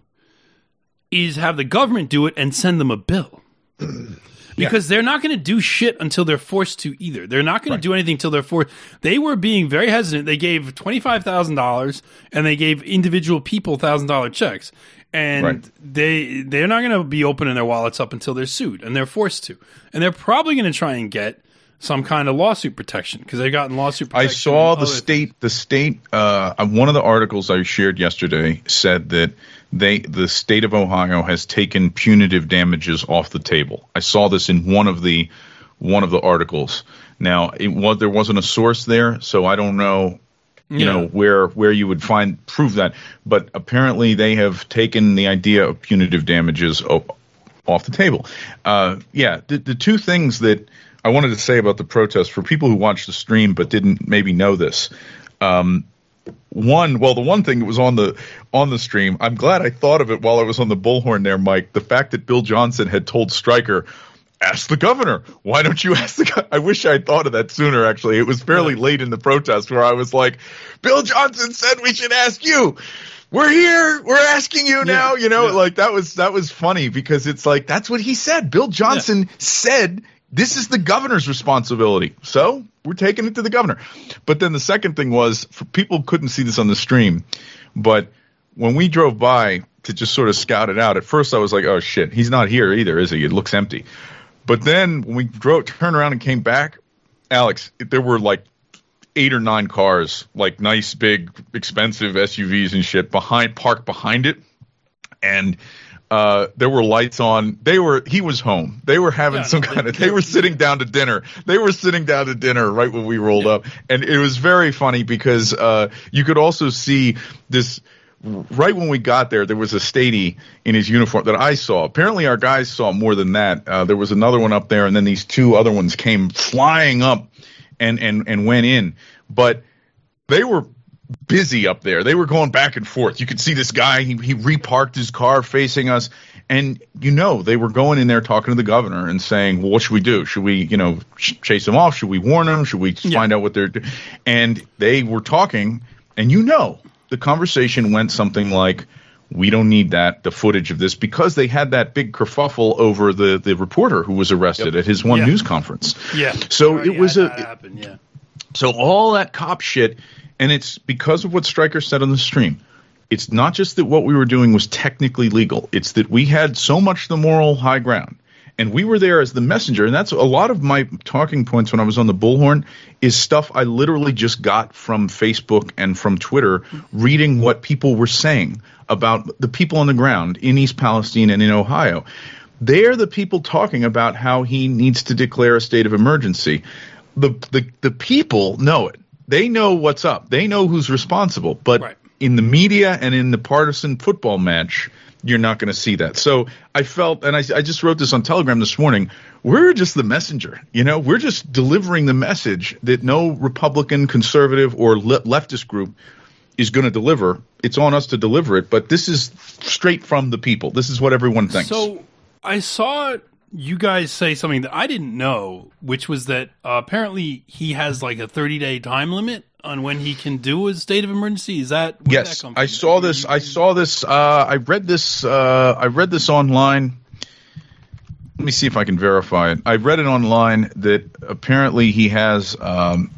is have the government do it and send them a bill. Because they're not going to do shit until they're forced to either. They're not going to do anything until they're forced. They were being very hesitant. They gave $25,000 and they gave individual people $1,000 checks. And Right. they they're not going to be opening their wallets up until they're sued and they're forced to. And they're probably going to try and get some kind of lawsuit protection because they've gotten lawsuit I saw the state. The state. Uh, uh, one of the articles I shared yesterday said that they, the state of Ohio, has taken punitive damages off the table. I saw this in one of the one of the articles. Now, it was there wasn't a source there, so I don't know. You Yeah. know where where you would find prove that, but apparently they have taken the idea of punitive damages o- off the table. Uh, yeah, the, the two things that I wanted to say about the protest for people who watched the stream but didn't maybe know this. Um, one, well, the one thing that was on the on the stream, I'm glad I thought of it while I was on the bullhorn there, Mike. The fact that Bill Johnson had told Striker, "Ask the governor. Why don't you ask the?" Go-? I wish I had thought of that sooner. Actually, it was fairly late in the protest where I was like, "Bill Johnson said we should ask you." We're here. We're asking you now. You know, yeah. like that was that was funny because it's like that's what he said. Bill Johnson said this is the governor's responsibility. So we're taking it to the governor. But then the second thing was for people couldn't see this on the stream, but when we drove by to just sort of scout it out, at first I was like, oh shit, he's not here either, is he? It looks empty. But then when we drove, turned around and came back, Alex, there were like eight or nine cars, like nice, big, expensive SUVs and shit behind, parked behind it. And uh, there were lights on. They were. He was home. They were having Yeah, some no, kind of. They were sitting down to dinner. They were sitting down to dinner right when we rolled up, and it was very funny because uh, you could also see this. Right when we got there, there was a statey in his uniform that I saw. Apparently, our guys saw more than that. Uh, there was another one up there, and then these two other ones came flying up and and and went in. But they were busy up there. They were going back and forth. You could see this guy, he, he reparked his car facing us. And you know, they were going in there talking to the governor and saying, well, what should we do? Should we, you know, ch- chase them off? Should we warn them? Should we Yeah. find out what they're doing? And they were talking, and you know, the conversation went something like, we don't need that, the footage of this, because they had that big kerfuffle over the, the reporter who was arrested at his one Yeah. news conference. Yeah. So Already it was a, that happen, yeah. so all that cop shit, and it's because of what Striker said on the stream. It's not just that what we were doing was technically legal. It's that we had so much the moral high ground. And we were there as the messenger. And that's a lot of my talking points when I was on the bullhorn is stuff I literally just got from Facebook and from Twitter, reading what people were saying about the people on the ground in East Palestine and in Ohio. They're the people talking about how he needs to declare a state of emergency the the the people know it. They know what's up. They know who's responsible. But Right. in the media and in the partisan football match, you're not going to see that. So I felt, and I, I just wrote this on Telegram this morning. We're just the messenger. You know, we're just delivering the message that no Republican, conservative, or le- leftist group is going to deliver. It's on us to deliver it. But this is straight from the people. This is what everyone thinks. So I saw you guys say something that I didn't know, which was that uh, apparently he has like a 30 day time limit on when he can do a state of emergency. Is that that yes, come I saw this. I saw this. Uh, I read this. Uh, I read this online. Let me see if I can verify it. I read it online that apparently he has. Um,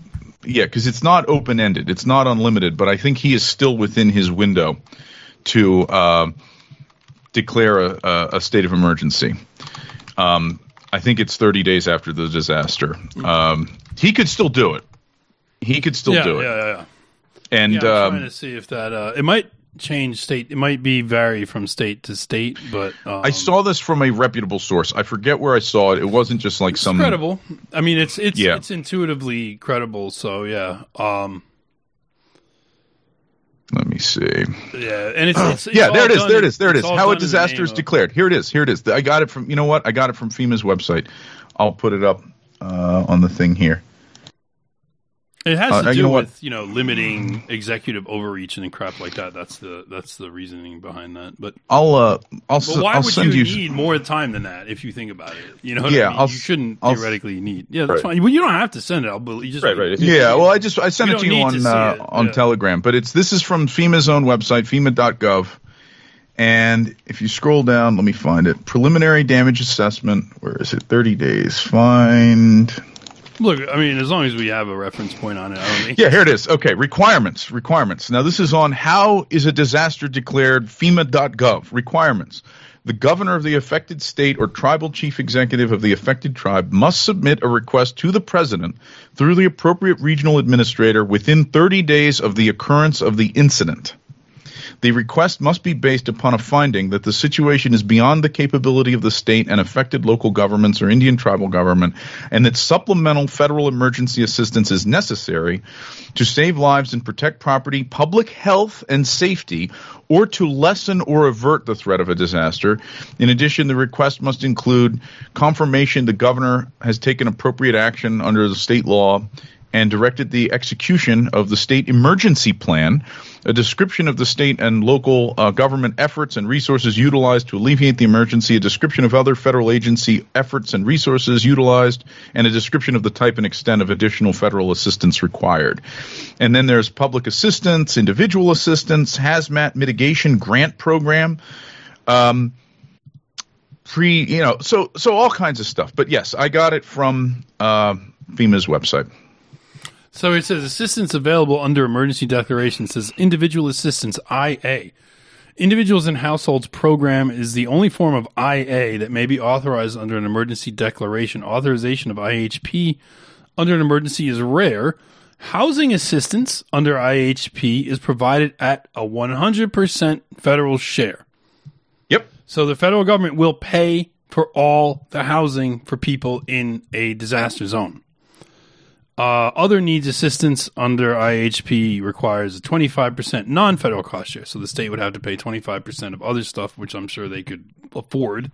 yeah, because it's not open ended. It's not unlimited, but I think he is still within his window to uh, declare a, a state of emergency. Um, I think it's 30 days after the disaster. Um, he could still do it. He could still yeah, do it. yeah, yeah, yeah. And Yeah, I'm um, trying to see if that uh, it might change state. It might be vary from state to state, but um, I saw this from a reputable source. I forget where I saw it. It wasn't just like it's some credible. I mean, it's it's Yeah. it's intuitively credible. So yeah, um, Let me see. yeah, and it's, it's, it's yeah, there it is. done There it is. There it's How a disaster is declared. Here it is. Here it is. I got it from. You know what? I got it from FEMA's website. I'll put it up uh, on the thing here. It has Uh, to you do know what? with you know limiting executive overreach and crap like that. That's the that's the reasoning behind that. But I'll uh, I'll but why I'll would send you, you. need more time than that if you think about it? You know, what Yeah, I mean? You shouldn't I'll theoretically need. Yeah, that's Right. fine. Well, you don't have to send it. I'll believe. You just Right, right. You- yeah, well, I just I sent it to you need to on uh, on yeah. Telegram, but it's this is from FEMA's own website, FEMA.gov. And if you scroll down, let me find it. Preliminary damage assessment. Where is it? Thirty days. Find. Look, I mean, as long as we have a reference point on it. Yeah, here it is. Okay, requirements. Requirements. Now, this is on how is a disaster declared FEMA.gov. Requirements. The governor of the affected state or tribal chief executive of the affected tribe must submit a request to the president through the appropriate regional administrator within 30 days of the occurrence of the incident. The request must be based upon a finding that the situation is beyond the capability of the state and affected local governments or Indian tribal government, and that supplemental federal emergency assistance is necessary to save lives and protect property, public health, and safety, or to lessen or avert the threat of a disaster. In addition, the request must include confirmation the governor has taken appropriate action under the state law and directed the execution of the state emergency plan, a description of the state and local uh, government efforts and resources utilized to alleviate the emergency, a description of other federal agency efforts and resources utilized, and a description of the type and extent of additional federal assistance required. And then there's public assistance, individual assistance, hazmat mitigation grant program. Um, pre, you know, so so all kinds of stuff. But yes, I got it from uh, FEMA's website. So it says assistance available under emergency declaration says individual assistance IA. Individuals and households program is the only form of IA that may be authorized under an emergency declaration. Authorization of IHP under an emergency is rare. Housing assistance under IHP is provided at a 100% federal share. Yep. So the federal government will pay for all the housing for people in a disaster zone. Uh, other needs assistance under IHP requires a 25% non federal cost share. So the state would have to pay 25% of other stuff, which I'm sure they could afford.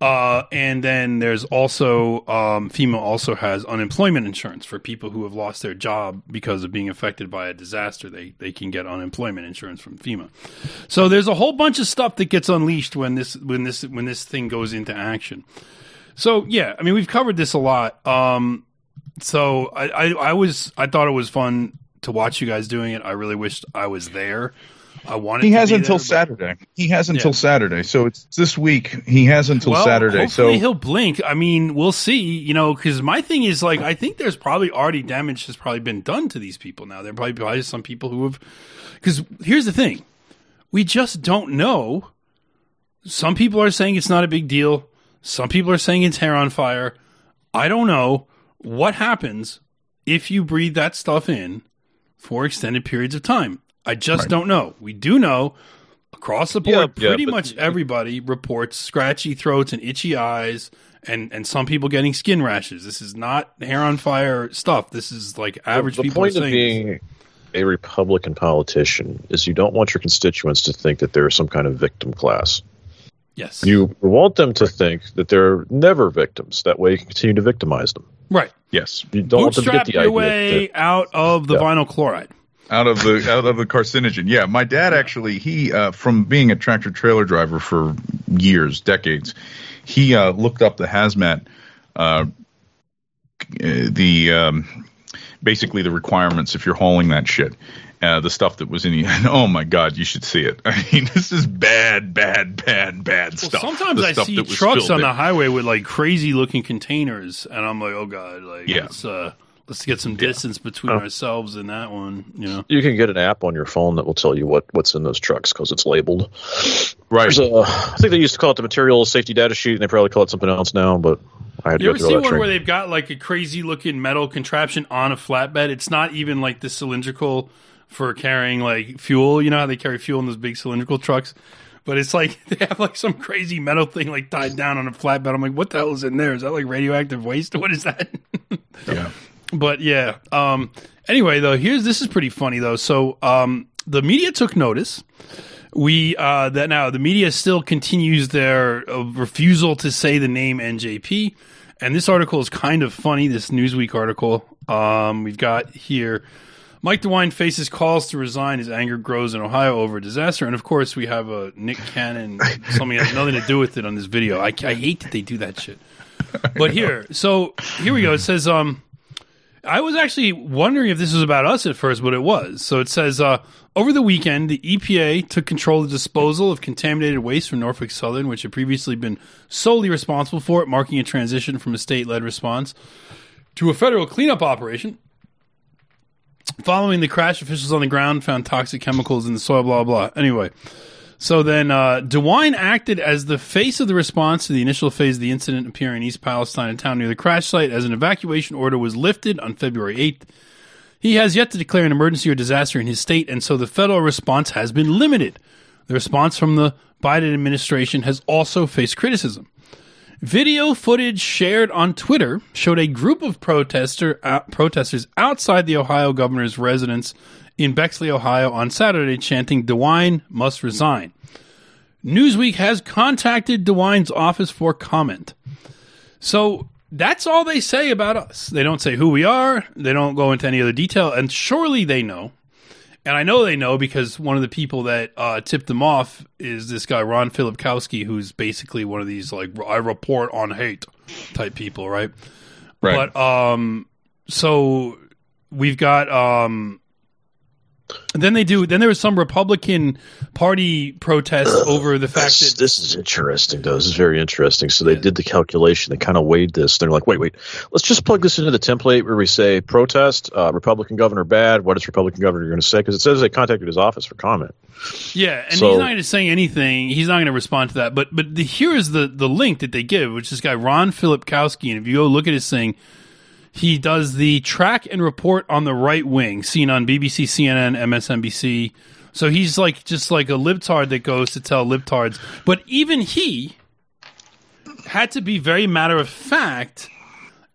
Uh, and then there's also um, FEMA also has unemployment insurance for people who have lost their job because of being affected by a disaster. They they can get unemployment insurance from FEMA. So there's a whole bunch of stuff that gets unleashed when this when this when this thing goes into action. So yeah, I mean we've covered this a lot. Um, so I, I I was I thought it was fun to watch you guys doing it. I really wished I was there. I wanted. He has until there, but- Saturday. He has until Yeah. Saturday. So it's this week. He has until Well, Saturday. So he'll blink. I mean, we'll see. You know, because my thing is like, I think there's probably already damage has probably been done to these people. Now there probably, probably some people who have. Because here's the thing, we just don't know. Some people are saying it's not a big deal. Some people are saying it's hair on fire. I don't know what happens if you breathe that stuff in for extended periods of time. I just don't know. We do know across the board, Yeah, yeah, pretty but- much everybody reports scratchy throats and itchy eyes and and some people getting skin rashes. This is not hair on fire stuff. This is like average the people. point of being a Republican politician is you don't want your constituents to think that they're some kind of victim class. yes, You want them to think that they're never victims. That way, you can continue to victimize them. Right. Yes, you don't want them to get the your idea. way that- out of the Yeah. vinyl chloride. out of the out of the carcinogen. Yeah, my dad actually he uh, from being a tractor trailer driver for years, decades, he uh, looked up the hazmat, uh, the um, basically the requirements if you're hauling that shit. Uh, the stuff that was in the oh my god, you should see it. I mean, this is bad, bad, bad, bad Well, stuff. sometimes The I stuff see that trucks on there. the highway with like crazy looking containers, and I'm like, oh god, like Yeah. let's uh, let's get some distance between ourselves and that one. You know, You can get an app on your phone that will tell you what, what's in those trucks because it's labeled. right. There's a, I think they used to call it the material safety data sheet, and they probably call it something else now. But I had to you go ever through see one that where they've got like a crazy looking metal contraption on a flatbed? It's not even like the cylindrical for carrying like fuel. You know how they carry fuel in those big cylindrical trucks. But it's like they have like some crazy metal thing like tied down on a flatbed. I'm like, what the hell is in there? Is that like radioactive waste? What is that? yeah. But yeah. Um, anyway, though, here's this is pretty funny though. So um, the media took notice. We uh, that now the media still continues their uh, refusal to say the name NJP, and this article is kind of funny. This Newsweek article um, we've got here. Mike DeWine faces calls to resign as anger grows in Ohio over a disaster, and of course we have a Nick Cannon something has nothing to do with it on this video. I, I hate that they do that shit. But here, so here we go. It says, um, I was actually wondering if this was about us at first, but it was. So it says, uh, over the weekend, the EPA took control of the disposal of contaminated waste from Norfolk Southern, which had previously been solely responsible for it, marking a transition from a state led response to a federal cleanup operation. Following the crash, officials on the ground found toxic chemicals in the soil, blah, blah. Anyway, so then uh, DeWine acted as the face of the response to the initial phase of the incident appearing in East Palestine, a town near the crash site, as an evacuation order was lifted on February 8th. He has yet to declare an emergency or disaster in his state, and so the federal response has been limited. The response from the Biden administration has also faced criticism. Video footage shared on Twitter showed a group of protester, uh, protesters outside the Ohio governor's residence in Bexley, Ohio on Saturday chanting, DeWine must resign. Newsweek has contacted DeWine's office for comment. So that's all they say about us. They don't say who we are, they don't go into any other detail, and surely they know. And I know they know because one of the people that uh, tipped them off is this guy Ron Filipkowski, who's basically one of these like I report on hate type people, right? Right. But um, so we've got um, then they do. Then there was some Republican Party protest over the fact This, that this is interesting, though. This is very interesting. So they did the calculation. They kind of weighed this. They're like, wait, wait, let's just plug this into the template where we say protest, uh, Republican governor bad. What is Republican governor going to say? Because it says they contacted his office for comment. Yeah, and So- he's not going to say anything. He's not going to respond to that. But but the, here is the the link that they give, which is this guy Ron Filipkowski, and if you go look at his thing, he does the track and report on the right wing, seen on BBC, CNN, MSNBC. So he's like just like a libtard that goes to tell libtards. But even he had to be very matter of fact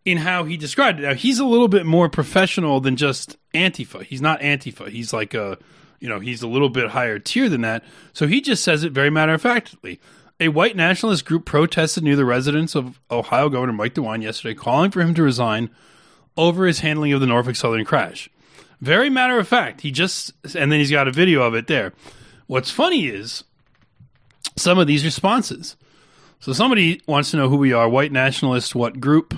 in how he described it. Now he's a little bit more professional than just Antifa. He's not Antifa. He's like a, you know, he's a little bit higher tier than that. So he just says it very matter of factly. A white nationalist group protested near the residence of Ohio Governor Mike DeWine yesterday, calling for him to resign over his handling of the Norfolk Southern crash. Very matter of fact. He just, and then he's got a video of it there. What's funny is some of these responses. So somebody wants to know who we are, white nationalist, what group?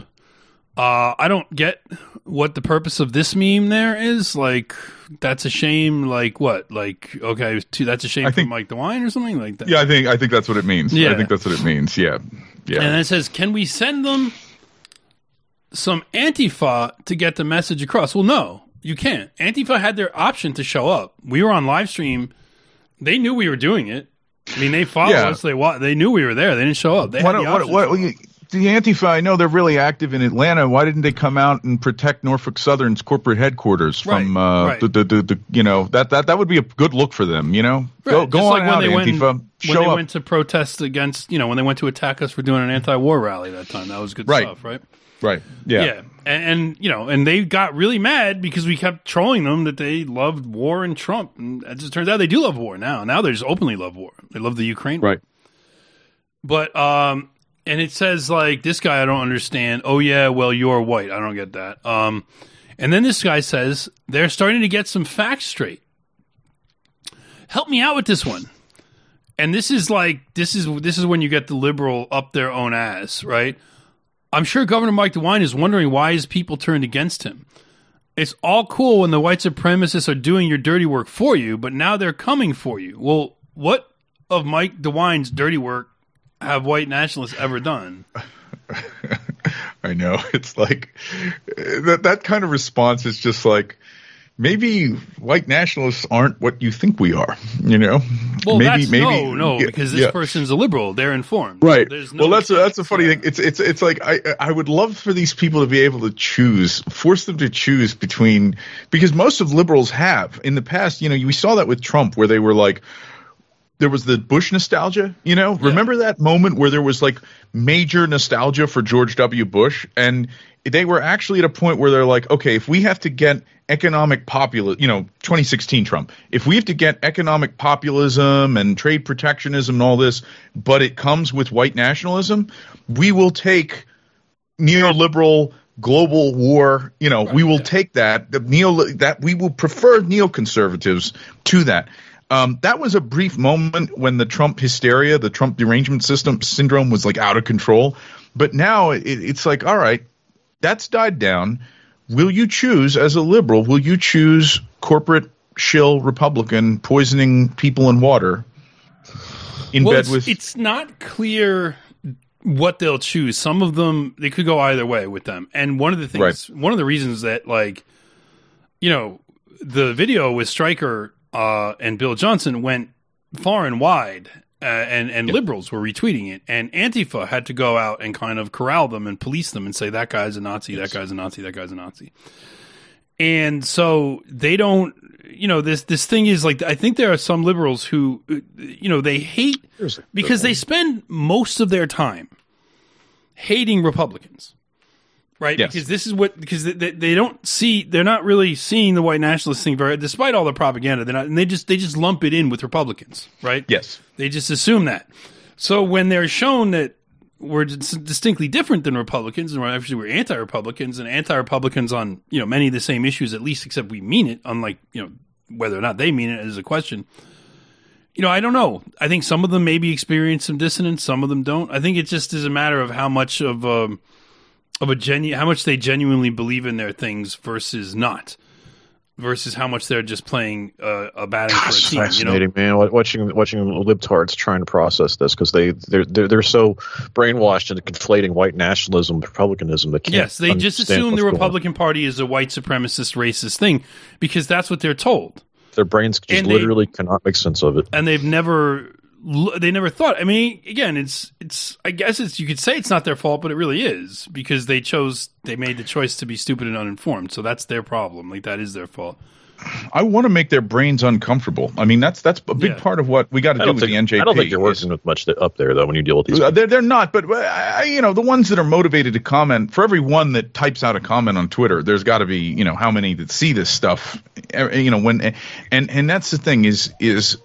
Uh, I don't get what the purpose of this meme there is. Like, that's a shame. Like, what? Like, okay, two, that's a shame I think- Mike DeWine or something like that. Yeah, I think I think that's what it means. Yeah. I think that's what it means. Yeah. Yeah. And then it says, can we send them some Antifa to get the message across? Well, no, you can't. Antifa had their option to show up. We were on live stream. They knew we were doing it. I mean, they followed Yeah. us. They wa- they knew we were there. They didn't show up. They Why had the don't, what, what, show the Antifa, I know they're really active in Atlanta. Why didn't they come out and protect Norfolk Southern's corporate headquarters from Right, uh, right. The, the, the, the you know that that that would be a good look for them. You know, go Right, go just on like when out, they went- Antifa. when they up. went to protest against, you know, when they went to attack us for doing an anti-war rally that time, that was good stuff, right? right. Yeah. Yeah, And, and you know, and they got really mad because we kept trolling them that they loved war and Trump, and it just turns out they do love war now. Now they just openly love war. They love the Ukraine, war. Right. But um, and it says like this guy I don't understand. Oh yeah, well you're white. I don't get that. Um, and then this guy says they're starting to get some facts straight. Help me out with this one. And this is like this is this is when you get the liberal up their own ass, right? I'm sure Governor Mike DeWine is wondering why his people turned against him. It's all cool when the white supremacists are doing your dirty work for you, but now they're coming for you. Well, what of Mike DeWine's dirty work have white nationalists ever done? I know. It's like that that kind of response is just like maybe white nationalists aren't what you think we are. You know. Well, maybe that's, maybe no, no, yeah, because this yeah. person's a liberal. They're informed. Right. There's no well, that's a, that's a funny thing. It's it's it's like I I would love for these people to be able to choose, force them to choose between because most of liberals have in the past. You know, we saw that with Trump, where they were like, there was the Bush nostalgia. You know, remember that moment where there was like major nostalgia for George W. Bush, and they were actually at a point where they're like, okay, if we have to get economic popular, you know, 2016 Trump, if we have to get economic populism and trade protectionism and all this, but it comes with white nationalism, we will take neoliberal global war you know we will take that the neo that we will prefer neoconservatives to that um, that was a brief moment when the Trump hysteria, the Trump derangement system syndrome was like out of control. But now it, it's like, all right, that's died down. Will you choose as a liberal? Will you choose corporate shill Republican poisoning people in water in well, bed it's, with? it's not clear what they'll choose. Some of them they could go either way with them. And one of the things, one of the reasons that like, you know, the video with Striker uh, and Bill Johnson went far and wide. Uh, and and liberals were retweeting it, and Antifa had to go out and kind of corral them and police them and say that guy's a Nazi, that guy's a Nazi, that guy's a Nazi. And so they don't, you know, this this thing is like I think there are some liberals who, you know, they hate because they spend most of their time hating Republicans, right? Yes. Because this is what because they, they, they don't see they're not really seeing the white nationalist thing very despite all the propaganda. They're not, and they just they just lump it in with Republicans, right? yes. They just assume that. So when they're shown that we're distinctly different than Republicans, and we're actually we're anti-Republicans and anti-Republicans on you know many of the same issues, at least except we mean it. Unlike you know whether or not they mean it is a question. You know, I don't know. I think some of them maybe experience some dissonance, some of them don't. I think it just is a matter of how much of a of a genu- how much they genuinely believe in their things versus not, versus how much they're just playing uh, a batting for a team. You know, man. Watching watching libtards trying to process this because they they're, they're they're so brainwashed into conflating white nationalism with republicanism. They can't. Yes, they just assume the. Republican Party is a white supremacist, racist thing because that's what they're told, Their brains just and they- literally cannot make sense of it. and they've never they never thought. I mean, again, it's it's I guess it's you could say it's not their fault, but it really is because they chose they made the choice to be stupid and uninformed. So that's their problem. Like that is their fault. I want to make their brains uncomfortable. I mean, that's that's a big Yeah. part of what we got to do don't with think the NJP. I don't think you're is- working with much up there though when you deal with these. Uh, They're they're not, but uh, I, you know the ones that are motivated to comment. For every one that types out a comment on Twitter, there's got to be you know how many that see this stuff. uh, You know when and and that's the thing is is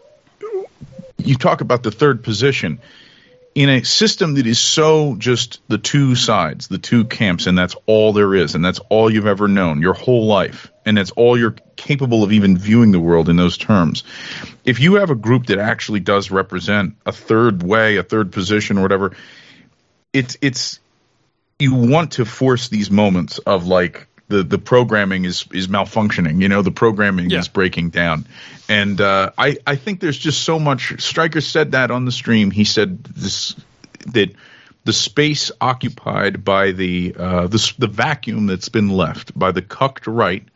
you talk about the third position in a system that is so just the two sides, the two camps, and that's all there is, and that's all you've ever known your whole life, and that's all you're capable of even viewing the world in those terms. If you have a group that actually does represent a third way, a third position, or whatever, it's it's you want to force these moments of like the the programming is is malfunctioning. You know, the programming Yeah. is breaking down, and uh, I I think there's just so much. Striker said that on the stream. He said this that the space occupied by the uh, the the vacuum that's been left by the cucked right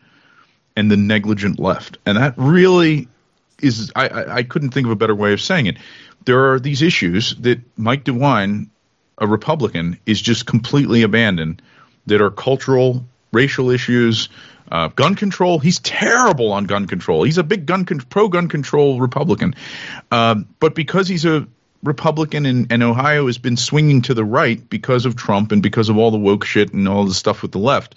and the negligent left, and that really is I, I I couldn't think of a better way of saying it. There are these issues that Mike DeWine a Republican is just completely abandoned that are cultural, racial issues, uh, gun control. He's terrible on gun control. He's a big gun con- pro gun control Republican, um, but because he's a Republican and, and Ohio has been swinging to the right because of Trump and because of all the woke shit and all the stuff with the left,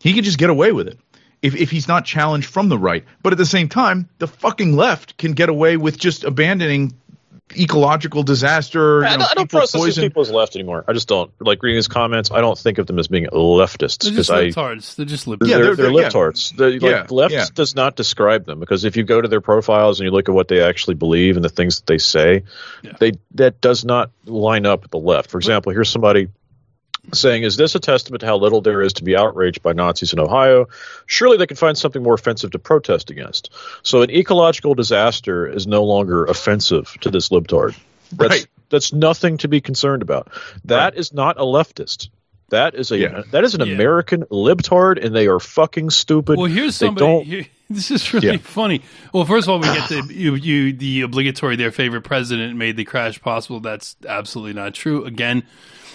he can just get away with it if, if he's not challenged from the right. But at the same time, the fucking left can get away with just abandoning ecological disaster. I, you know, don't, I don't process poison. people as left anymore. I just don't like reading his comments. I don't think of them as being leftists They're because just I libtards. They're just they're, libtards. Yeah, they're, they're- they're yeah. libtards. The, Yeah, left yeah. does not describe them because if you go to their profiles and you look at what they actually believe and the things that they say, Yeah. they that does not line up with the left. For example, here's somebody saying, "Is this a testament to how little there is to be outraged by Nazis in Ohio? Surely they can find something more offensive to protest against. So an ecological disaster is no longer offensive to this libtard. That's Right. that's nothing to be concerned about. That is not a leftist." That is a Yeah. that is an Yeah. American libtard, and they are fucking stupid. Well, here's They somebody. don't- Here, this is really Yeah. funny. Well, first of all, we get the you, you the obligatory their favorite president made the crash possible. That's absolutely not true. Again,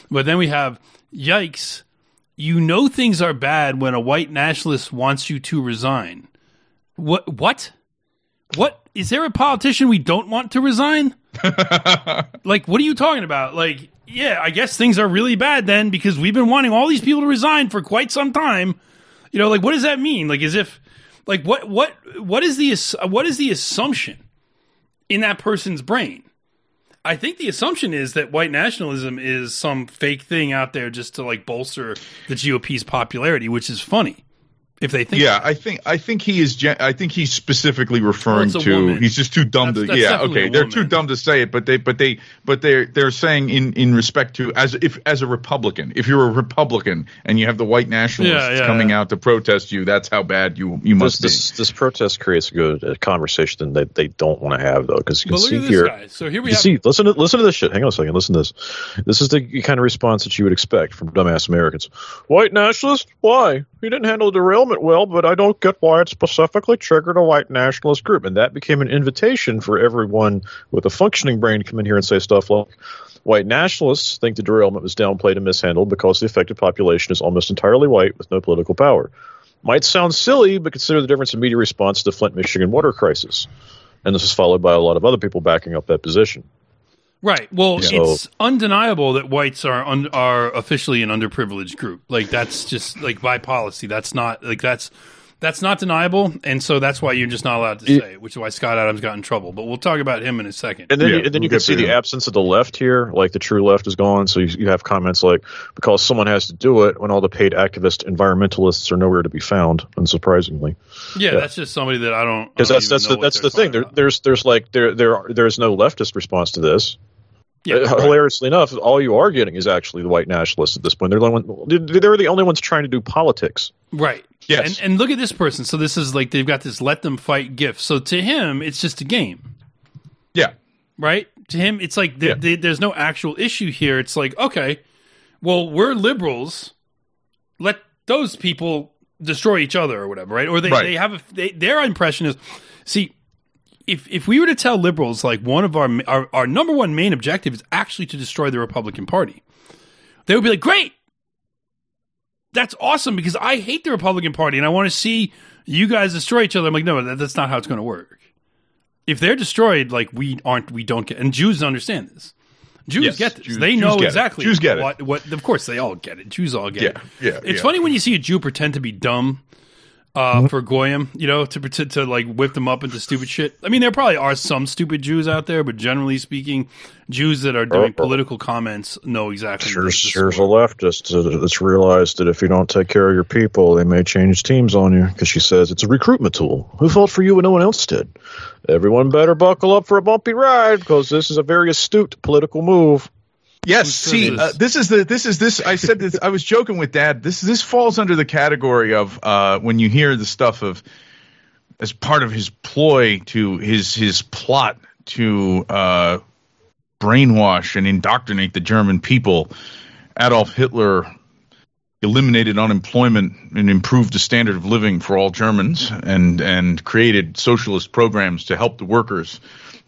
but then we have yikes. You know things are bad when a white nationalist wants you to resign. What? What? What? Is there a politician we don't want to resign? like, what are you talking about? Like, yeah, I guess things are really bad then because we've been wanting all these people to resign for quite some time. You know, like what does that mean? Like as if like what what what is the what is the assumption in that person's brain? I think the assumption is that white nationalism is some fake thing out there just to like bolster the GOP's popularity, which is funny if they think Yeah, I think I think he is. gen- I think he's specifically referring Well, to. woman. He's just too dumb That's- to. that's yeah, okay, they're too dumb to say it, but they, but they, but they're they're saying in in respect to as if as a Republican, if you're a Republican and you have the white nationalists Yeah, yeah, coming yeah. out to protest you, that's how bad you you this, must this this protest creates a good uh, conversation that they don't want to have though because you can But look see at here. guy. So here we You have see, listen to listen to this shit. Hang on a second. Listen to this. This is the kind of response that you would expect from dumbass Americans. White nationalist? Why? He didn't handle derailment well, but I don't get why it specifically triggered a white nationalist group. And that became an invitation for everyone with a functioning brain to come in here and say stuff like, White nationalists think the derailment was downplayed and mishandled because the affected population is almost entirely white with no political power. Might sound silly, but consider the difference in media response to the Flint, Michigan water crisis. And this was followed by a lot of other people backing up that position. Right. Well, Yeah. it's undeniable that whites are un- are officially an underprivileged group. Like that's just like by policy. That's not like that's that's not deniable, and so that's why you're just not allowed to say it. Which is why Scott Adams got in trouble. But we'll talk about him in a second. And then, Yeah, you, and then we'll can see to the him. absence of the left here, like the true left is gone. So you, you have comments like, because someone has to do it when all the paid activist environmentalists are nowhere to be found, unsurprisingly. yeah, that's just somebody that I don't. Because that's that's the that's the thing. There, there's there's like there there are, there's no leftist response to this. Yeah, Uh, hilariously enough, all you are getting is actually the white nationalists at this point. They're the only one, they're they're the only ones trying to do politics. Right. Yes. And and look at this person. So this is like they've got this let them fight gift. So to him, it's just a game. yeah. right? To him, it's like th- Yeah. th- there's no actual issue here. It's like, okay, well, we're liberals. Let those people destroy each other or whatever, right? Or they, Right. they have a, they, their impression is, see, if if we were to tell liberals like one of our, our our number one main objective is actually to destroy the Republican Party, they would be like, great, that's awesome because I hate the Republican Party and I want to see you guys destroy each other. I'm like, no, that, that's not how it's going to work if they're destroyed, like we aren't, we don't get, and Jews understand this. Jews Yes, get this. Jews- they Jews know it. exactly. Jews get it. what, What? Of course, they all get it. Jews all get Yeah, it. yeah, It's yeah. funny when you see a Jew pretend to be dumb uh, for goyim, you know, to pretend to like whip them up into stupid shit. I mean, there probably are some stupid Jews out there, but generally speaking, Jews that are doing oh. political comments know exactly. There's, there's a leftist that's realized that if you don't take care of your people, they may change teams on you because she says it's a recruitment tool. Who fought for you when no one else did? Everyone better buckle up for a bumpy ride because this is a very astute political move. Yes. See, this? uh, this is the this is this. I said this. I was joking with Dad. This this falls under the category of uh, when you hear the stuff of as part of his ploy to his his plot to uh, brainwash and indoctrinate the German people. Adolf Hitler eliminated unemployment and improved the standard of living for all Germans and and created socialist programs to help the workers.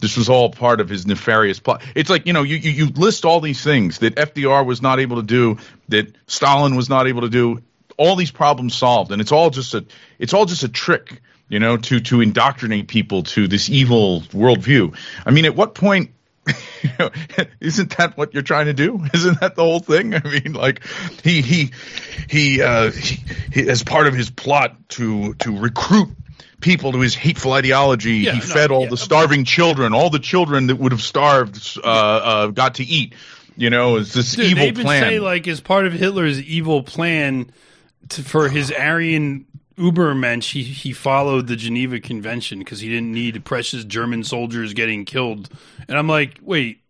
This was all part of his nefarious plot. It's like you know you, you you list all these things that FDR was not able to do, that Stalin was not able to do. All these problems solved, and it's all just a it's all just a trick, you know, to to indoctrinate people to this evil worldview. I mean, at what point you know, isn't that what you're trying to do? Isn't that the whole thing? I mean, like he he he, uh, he, he as part of his plot to to recruit people to his hateful ideology, Yeah, he no, fed all yeah. the starving children, all the children that would have starved, uh, uh, got to eat. You know, it's this Dude, evil they even plan. say like as part of Hitler's evil plan to, for his Aryan Ubermensch, he he followed the Geneva Convention because he didn't need precious German soldiers getting killed. And I'm like, wait,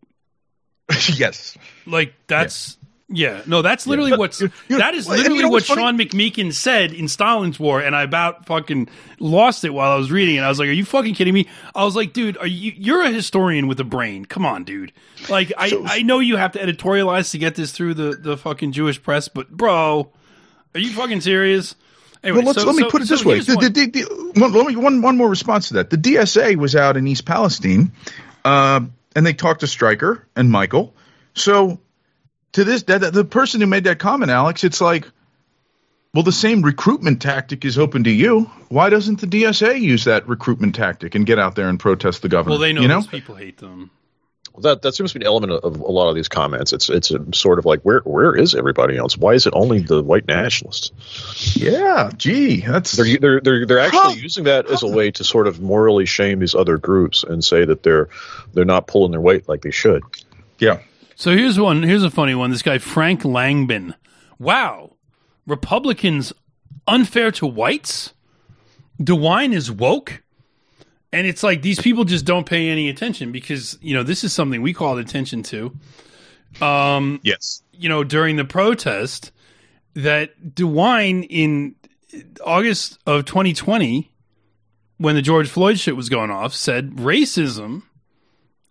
yes, like that's yeah, no, that's literally what's you know, that is literally you know what what's? Sean McMeekin said in Stalin's War, and I about fucking lost it while I was reading it. I was like, "Are you fucking kidding me?" I was like, "Dude, are you? You're a historian with a brain. Come on, dude. Like, I I know you have to editorialize to get this through the the fucking Jewish press, but bro, are you fucking serious?" Anyway, Well, let's so- let me so- put it so this way. The, the, the- one, let me, one, one more response to that. The DSA was out in East Palestine, uh, and they talked to Striker and Michael. So, to this, that, that- the person who made that comment, Alex, it's like, well, the same recruitment tactic is open to you. Why doesn't the DSA use that recruitment tactic and get out there and protest the government? well, they know, you know? those people hate them. That that seems to be an element of, of a lot of these comments. It's it's a sort of like where where is everybody else? Why is it only the white nationalists? Yeah, gee, that's They're they're they're, they're actually Huh. using that as a way to sort of morally shame these other groups and say that they're they're not pulling their weight like they should. yeah. So here's one. Here's a funny one. This guy Frank Langbin. Wow, Republicans unfair to whites. DeWine is woke, and it's like these people just don't pay any attention because you know this is something we called attention to. Um, yes. You know during the protest that DeWine in August of 2020, when the George Floyd shit was going off, said racism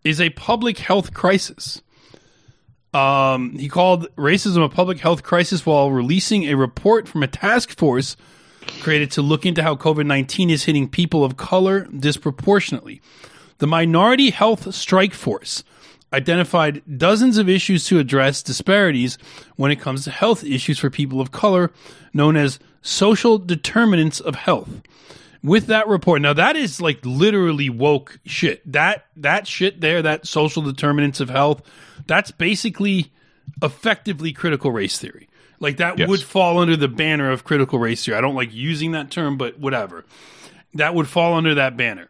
is a public health crisis. Um, he called racism a public health crisis while releasing a report from a task force created to look into how COVID 19 is hitting people of color disproportionately. The Minority Health Strike Force identified dozens of issues to address disparities when it comes to health issues for people of color, known as social determinants of health with that report now that is like literally woke shit that that shit there that social determinants of health that's basically effectively critical race theory like that Yes. would fall under the banner of critical race theory i don't like using that term but whatever that would fall under that banner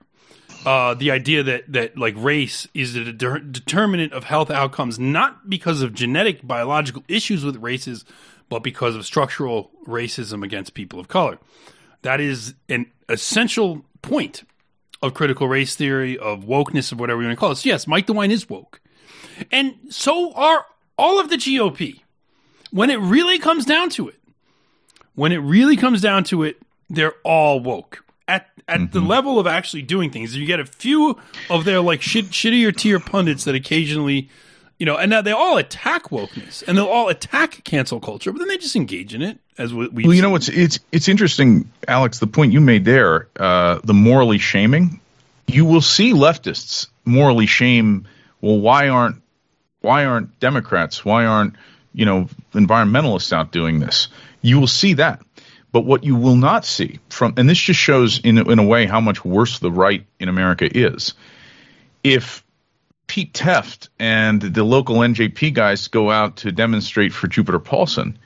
uh, the idea that that like race is a deter- determinant of health outcomes not because of genetic biological issues with races but because of structural racism against people of color that is an essential point of critical race theory, of wokeness, of whatever you want to call it. So yes, Mike DeWine is woke. And so are all of the GOP. When it really comes down to it, when it really comes down to it, they're all woke. At at the level of actually doing things. You get a few of their like shit, shittier tier pundits that occasionally you know, and now they all attack wokeness and they'll all attack cancel culture, but then they just engage in it as we. we Well, you know what's it's it's interesting, Alex. The point you made there, uh, the morally shaming. You will see leftists morally shame. Well, why aren't why aren't Democrats? Why aren't you know environmentalists out doing this? You will see that. But what you will not see from, and this just shows in in a way how much worse the right in America is. If Pete Teft and the local NJP guys go out to demonstrate for Jupiter Paulson,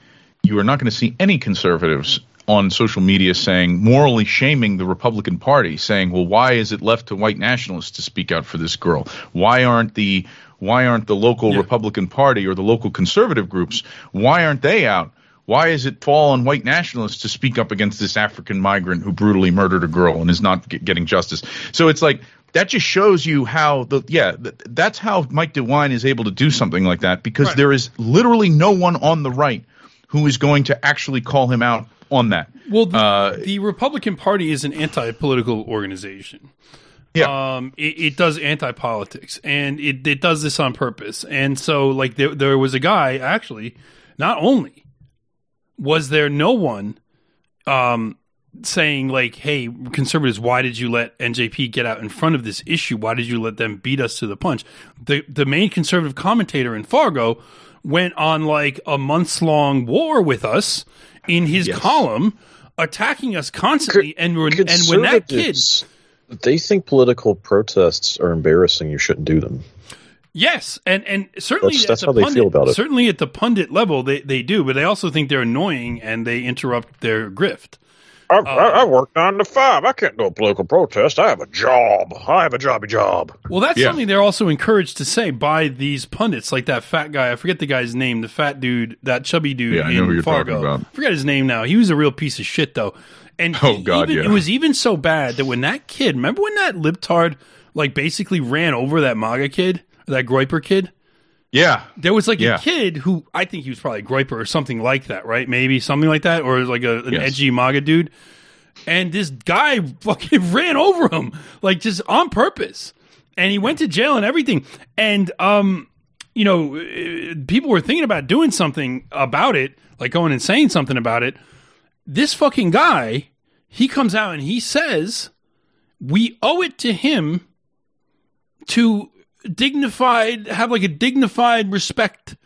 you are not going to see any conservatives on social media saying morally shaming the Republican Party, saying, "Well, why is it left to white nationalists to speak out for this girl? Why aren't the why aren't the local Republican Party or the local conservative groups why aren't they out? Why is it fall on white nationalists to speak up against this African migrant who brutally murdered a girl and is not get, getting justice? So it's like that just shows you how the yeah th- that's how Mike DeWine is able to do something like that because Right. there is literally no one on the right who is going to actually call him out on that. Well, the, Uh, the Republican Party is an anti-political organization. Yeah. Um, it, it does anti-politics, and it, it does this on purpose. And so, like, there, there was a guy actually, not only was there no one um, saying like, "Hey, conservatives, why did you let NJP get out in front of this issue? Why did you let them beat us to the punch?" The the main conservative commentator in Fargo went on like a months long war with us in his column, attacking us constantly, and when, and when that kid. Conservatives, They think political protests are embarrassing. You shouldn't do them. Yes, and and certainly That's- at that's the how they pundit, feel about it. Certainly at the pundit level, they they do, but they also think they're annoying and they interrupt their grift. I, I, uh, I work nine to five. I can't do a political protest. I have a job. I have a jobby job. Well, that's Yeah. something they're also encouraged to say by these pundits, like that fat guy. I forget the guy's name. The fat dude, that chubby dude Yeah, I know in who you're Fargo. talking about. I forget his name now. He was a real piece of shit, though. And Oh, God, even, yeah. it was even so bad that when that kid, remember when that libtard like basically ran over that MAGA kid, that Groyper kid? Yeah. There was like Yeah. a kid who I think he was probably Groyper or something like that, right? Maybe something like that, or like a, an Yes. edgy MAGA dude. And this guy fucking ran over him, like just on purpose. And he went to jail and everything. And, um, you know, uh, people were thinking about doing something about it, like going and saying something about it. This fucking guy, he comes out and he says, we owe it to him to dignified have like a dignified respect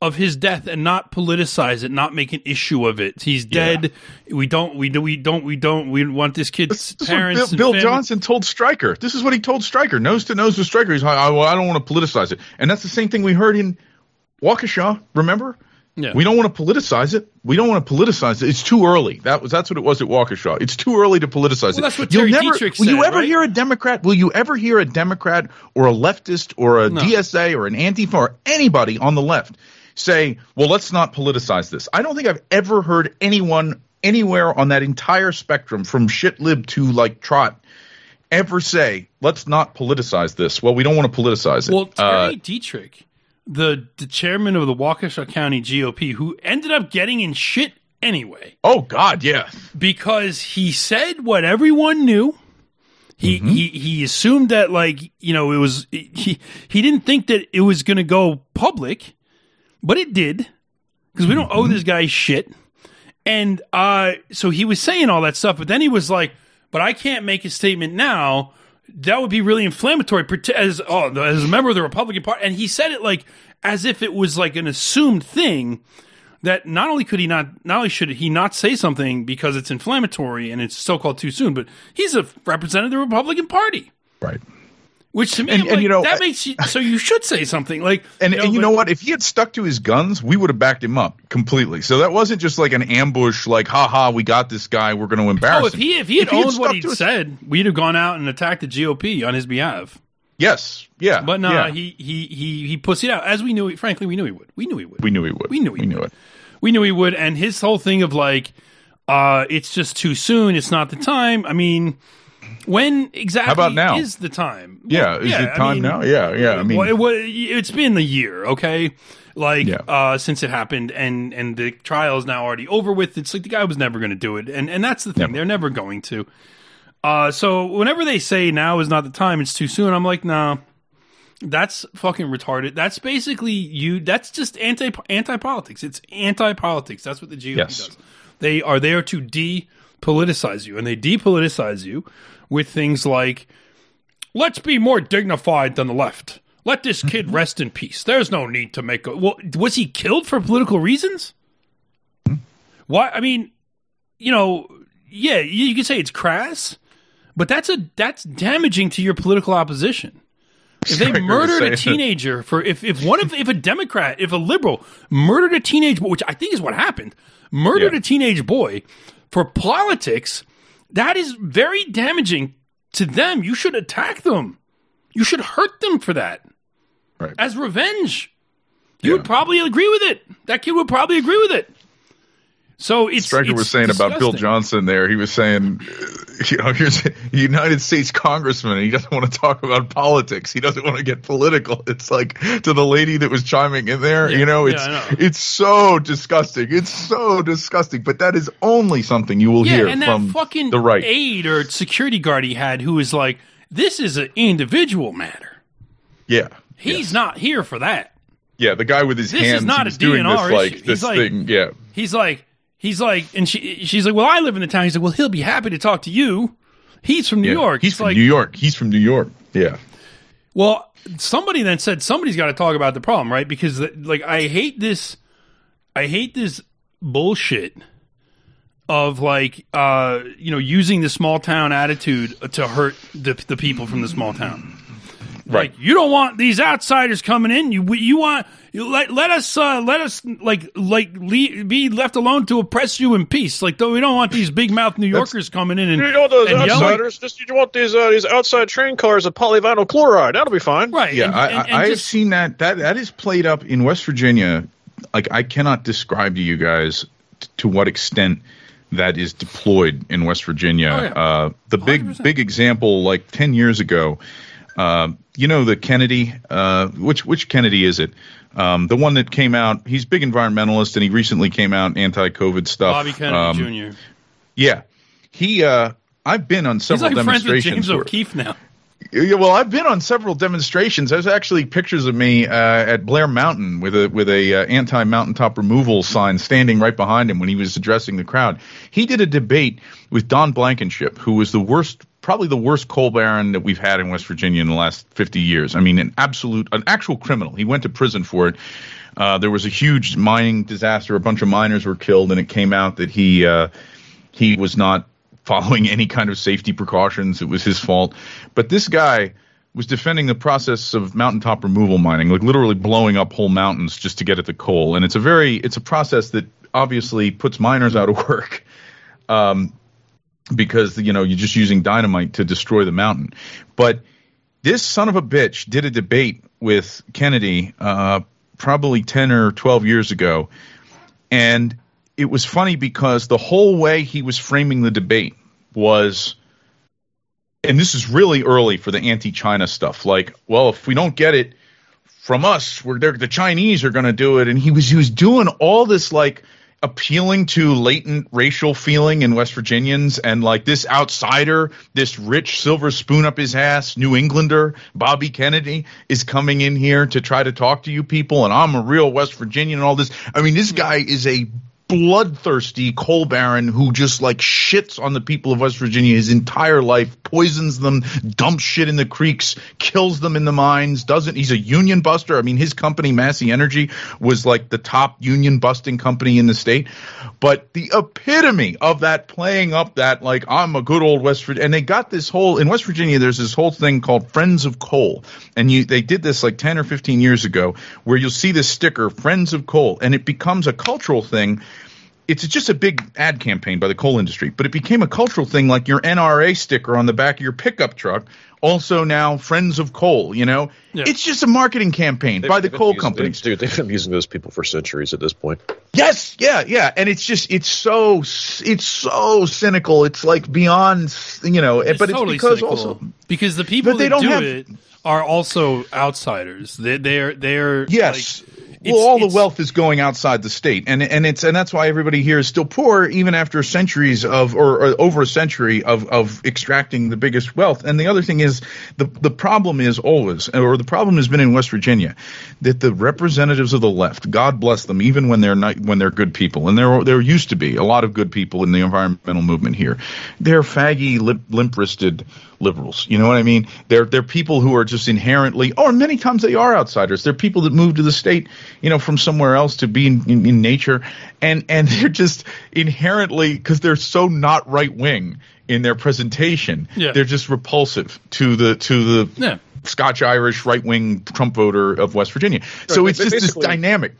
of his death and not politicize it, not make an issue of it. He's dead. We don't. We do. We don't. We don't. We want this kid's This is what parents. Bill, and Bill Johnson told Striker. This is what he told Striker, nose to nose with Striker. He's like, I, well, I don't want to politicize it, and that's the same thing we heard in Waukesha. Remember? Yeah. We don't want to politicize it. We don't want to politicize it. It's too early. That was that's what it was at Waukesha. It's too early to politicize it. that's what You'll Terry never, Dittrich Will you ever right? hear a Democrat? Will you ever hear a Democrat or a leftist or a DSA or an Antifa or anybody on the left say, "Well, let's not politicize this"? I don't think I've ever heard anyone anywhere on that entire spectrum, from shit lib to like trot, ever say, "Let's not politicize this." Well, we don't want to politicize it. Well, Uh, Terry Dittrich, the the chairman of the Waukesha County GOP, who ended up getting in shit anyway oh God, yeah. because he said what everyone knew. He, Mm-hmm. he he assumed that like you know it was he he didn't think that it was going to go public, but it did because we don't Mm-hmm. owe this guy shit. And uh, so he was saying all that stuff, but then he was like, "But I can't make a statement now. That would be really inflammatory." As oh, as a member of the Republican Party, and he said it like as if it was like an assumed thing that not only could he not, not only should he not say something because it's inflammatory and it's so called too soon, but he's a representative of the Republican Party. Right. Which to me, And- I'm and, like, you know, that makes you so you should say something like And and you know what? If he had stuck to his guns, we would have backed him up completely. So that wasn't just like an ambush, like "Ha ha, we got this guy. We're going to embarrass Oh, if him." he if he had If he had what he to his- said, we'd have gone out and attacked the GOP on his behalf. yes, yeah, But no, yeah. he he he he pussied out as we knew. He, frankly, we knew he would. We knew he would. we knew he would. We knew he we knew would. it. we knew he would. And his whole thing of like, uh, it's just too soon. It's not the time. I mean, when exactly How about now? is the time? Yeah, Well, is it time now? Yeah, yeah. I mean, well, it, wa- it's been a year, okay, like Yeah. uh, since it happened, and and the trial is now already over with. It's like the guy was never going to do it, and and that's the thing; Never. they're never going to. Uh, so whenever they say now is not the time, it's too soon. I'm like, nah, that's fucking retarded. That's basically you. That's just anti anti politics. It's anti politics. That's what the GOP Yes. does. They are there to depoliticize you, and they depoliticize you with things like, "Let's be more dignified than the left. Let this kid rest in peace. There's no need to make a." Well, was he killed for political reasons? Why? I mean, you know, yeah, you, you could say it's crass, but that's a that's damaging to your political opposition. If they murdered a teenager for if if one of if a Democrat if a liberal murdered a teenage boy, which I think is what happened, murdered Yeah. a teenage boy for politics, that is very damaging to them. You should attack them. You should hurt them for that Right. as revenge. You Yeah. would probably agree with it. That kid would probably agree with it. So it's Striker it's was saying about Bill. Johnson there. He was saying, uh, you know, here's a United States congressman, and he doesn't want to talk about politics. He doesn't want to get political. It's like to the lady that was chiming in there, Yeah, you know, it's I know. it's so disgusting. It's so disgusting. But that is only something you will Yeah, hear and that from fucking the right. aide or security guard he had who was like, "This is an individual matter. Yeah, He's Yes. not here for that." Yeah, the guy with his This is not a was doing DNR this like issue. He's this like- thing. Yeah, He's like, he's like, and she she's like, well, I live in the town. He's like, well, he'll be happy to talk to you. He's from New Yeah. York. He's It's from like, New York. He's from New York. Yeah. Well, somebody then said somebody's got to talk about the problem, right? Because like I hate this, I hate this bullshit of like uh you know using the small town attitude to hurt the the people from the small town. Right. Like, you don't want these outsiders coming in. You you want you let let us uh, let us like like le- be left alone to oppress you in peace. Like though we don't want these big mouth New Yorkers coming in and, You want those and yelling. outsiders? Just you want these uh, these outside train cars of polyvinyl chloride? That'll be fine. right? Yeah, and, I, and- and I, I've seen that. That that is played up in West Virginia. Like I cannot describe to you guys t- to what extent that is deployed in West Virginia. Oh, yeah. uh, the big 100%. big example, like ten years ago, uh, you know the Kennedy. Uh, which which Kennedy is it? Um, the one that came out. He's big environmentalist, and he recently came out anti-COVID stuff. Bobby Kennedy Um, Jr. Yeah, he. Uh, I've been on several He's like friends with demonstrations. James where- O'Keefe now. yeah, well, I've been on several demonstrations. There's actually pictures of me uh, at Blair Mountain with a with a uh, anti mountaintop removal sign standing right behind him when he was addressing the crowd. He did a debate with Don Blankenship, who was the worst, probably the worst coal baron that we've had in West Virginia in the last 50 years. I mean, an absolute, an actual criminal. He went to prison for it. Uh, there was a huge mining disaster. A bunch of miners were killed, and it came out that he uh, he was not following any kind of safety precautions. It was his fault. But this guy was defending the process of mountaintop removal mining, like literally blowing up whole mountains just to get at the coal. And it's a very it's a process that obviously puts miners out of work. Um, because you know you're just using dynamite to destroy the mountain. But this son of a bitch did a debate with Kennedy uh, probably 10 or 12 years ago. And it was funny because the whole way he was framing the debate was, and this is really early for the anti China stuff. Like, well, if we don't get it from us, we're the Chinese are going to do it. And he was, he was doing all this like, appealing to latent racial feeling in West Virginians and like this outsider, this rich silver spoon up his ass, New Englander, Bobby Kennedy is coming in here to try to talk to you people and I'm a real West Virginian and all this. I mean, this guy is a bloodthirsty coal baron who just like shits on the people of West Virginia his entire life, poisons them, dumps shit in the creeks, kills them in the mines, doesn't he's a union buster. I mean his company Massey Energy was like the top union busting company in the state. But the epitome of that playing up that like I'm a good old West Virginia and they got this whole in West Virginia there's this whole thing called Friends of Coal. And you they did this like 10 or 15 years ago where you'll see this sticker Friends of Coal and it becomes a cultural thing it's just a big ad campaign by the coal industry, but it became a cultural thing like your NRA sticker on the back of your pickup truck. Also now Friends of Coal, you know? Yeah. It's just a marketing campaign by the They've been coal using- companies. Dude, they've been using those people for centuries at this point. Yes, yeah, yeah, and it's just it's so it's so cynical. It's like beyond, you know, It's but it's because cynical. also because the people But they that don't do have- it are also outsiders. They, they're they're Yes. like, well, all the wealth is going outside the state, and and it's and that's why everybody here is still poor, even after centuries of or, or over a century of of extracting the biggest wealth. And the other thing is the the problem is always, or the problem has been in West Virginia, that the representatives of the left, God bless them, even when they're not when they're good people, and there there used to be a lot of good people in the environmental movement here, they're faggy, lip, limp-wristed liberals. You know what I mean? They're they're people who are just inherently, oh, or many times they are outsiders. They're people that move to the state, you know, from somewhere else to be in, in, in nature, and and they're just inherently because they're so not right wing in their presentation. Yeah. They're just repulsive to the to the Yeah. Scotch Irish right wing Trump voter of West Virginia. So it's but just this dynamic.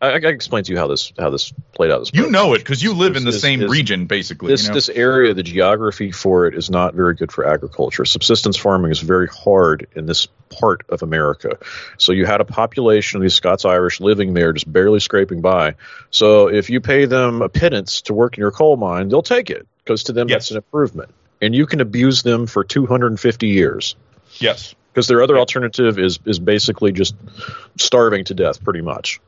I, I can explain to you how this how this played out. This You know it because you live in the This- same this- region, basically. this you know? this area, the geography for it is not very good for agriculture. Subsistence farming is very hard in this part of America. So you had a population of these Scots Irish living there, just barely scraping by. So if you pay them a pittance to work in your coal mine, they'll take it because to them Yes. that's an improvement. And you can abuse them for 250 years yes. because their other alternative is is basically just starving to death, pretty much.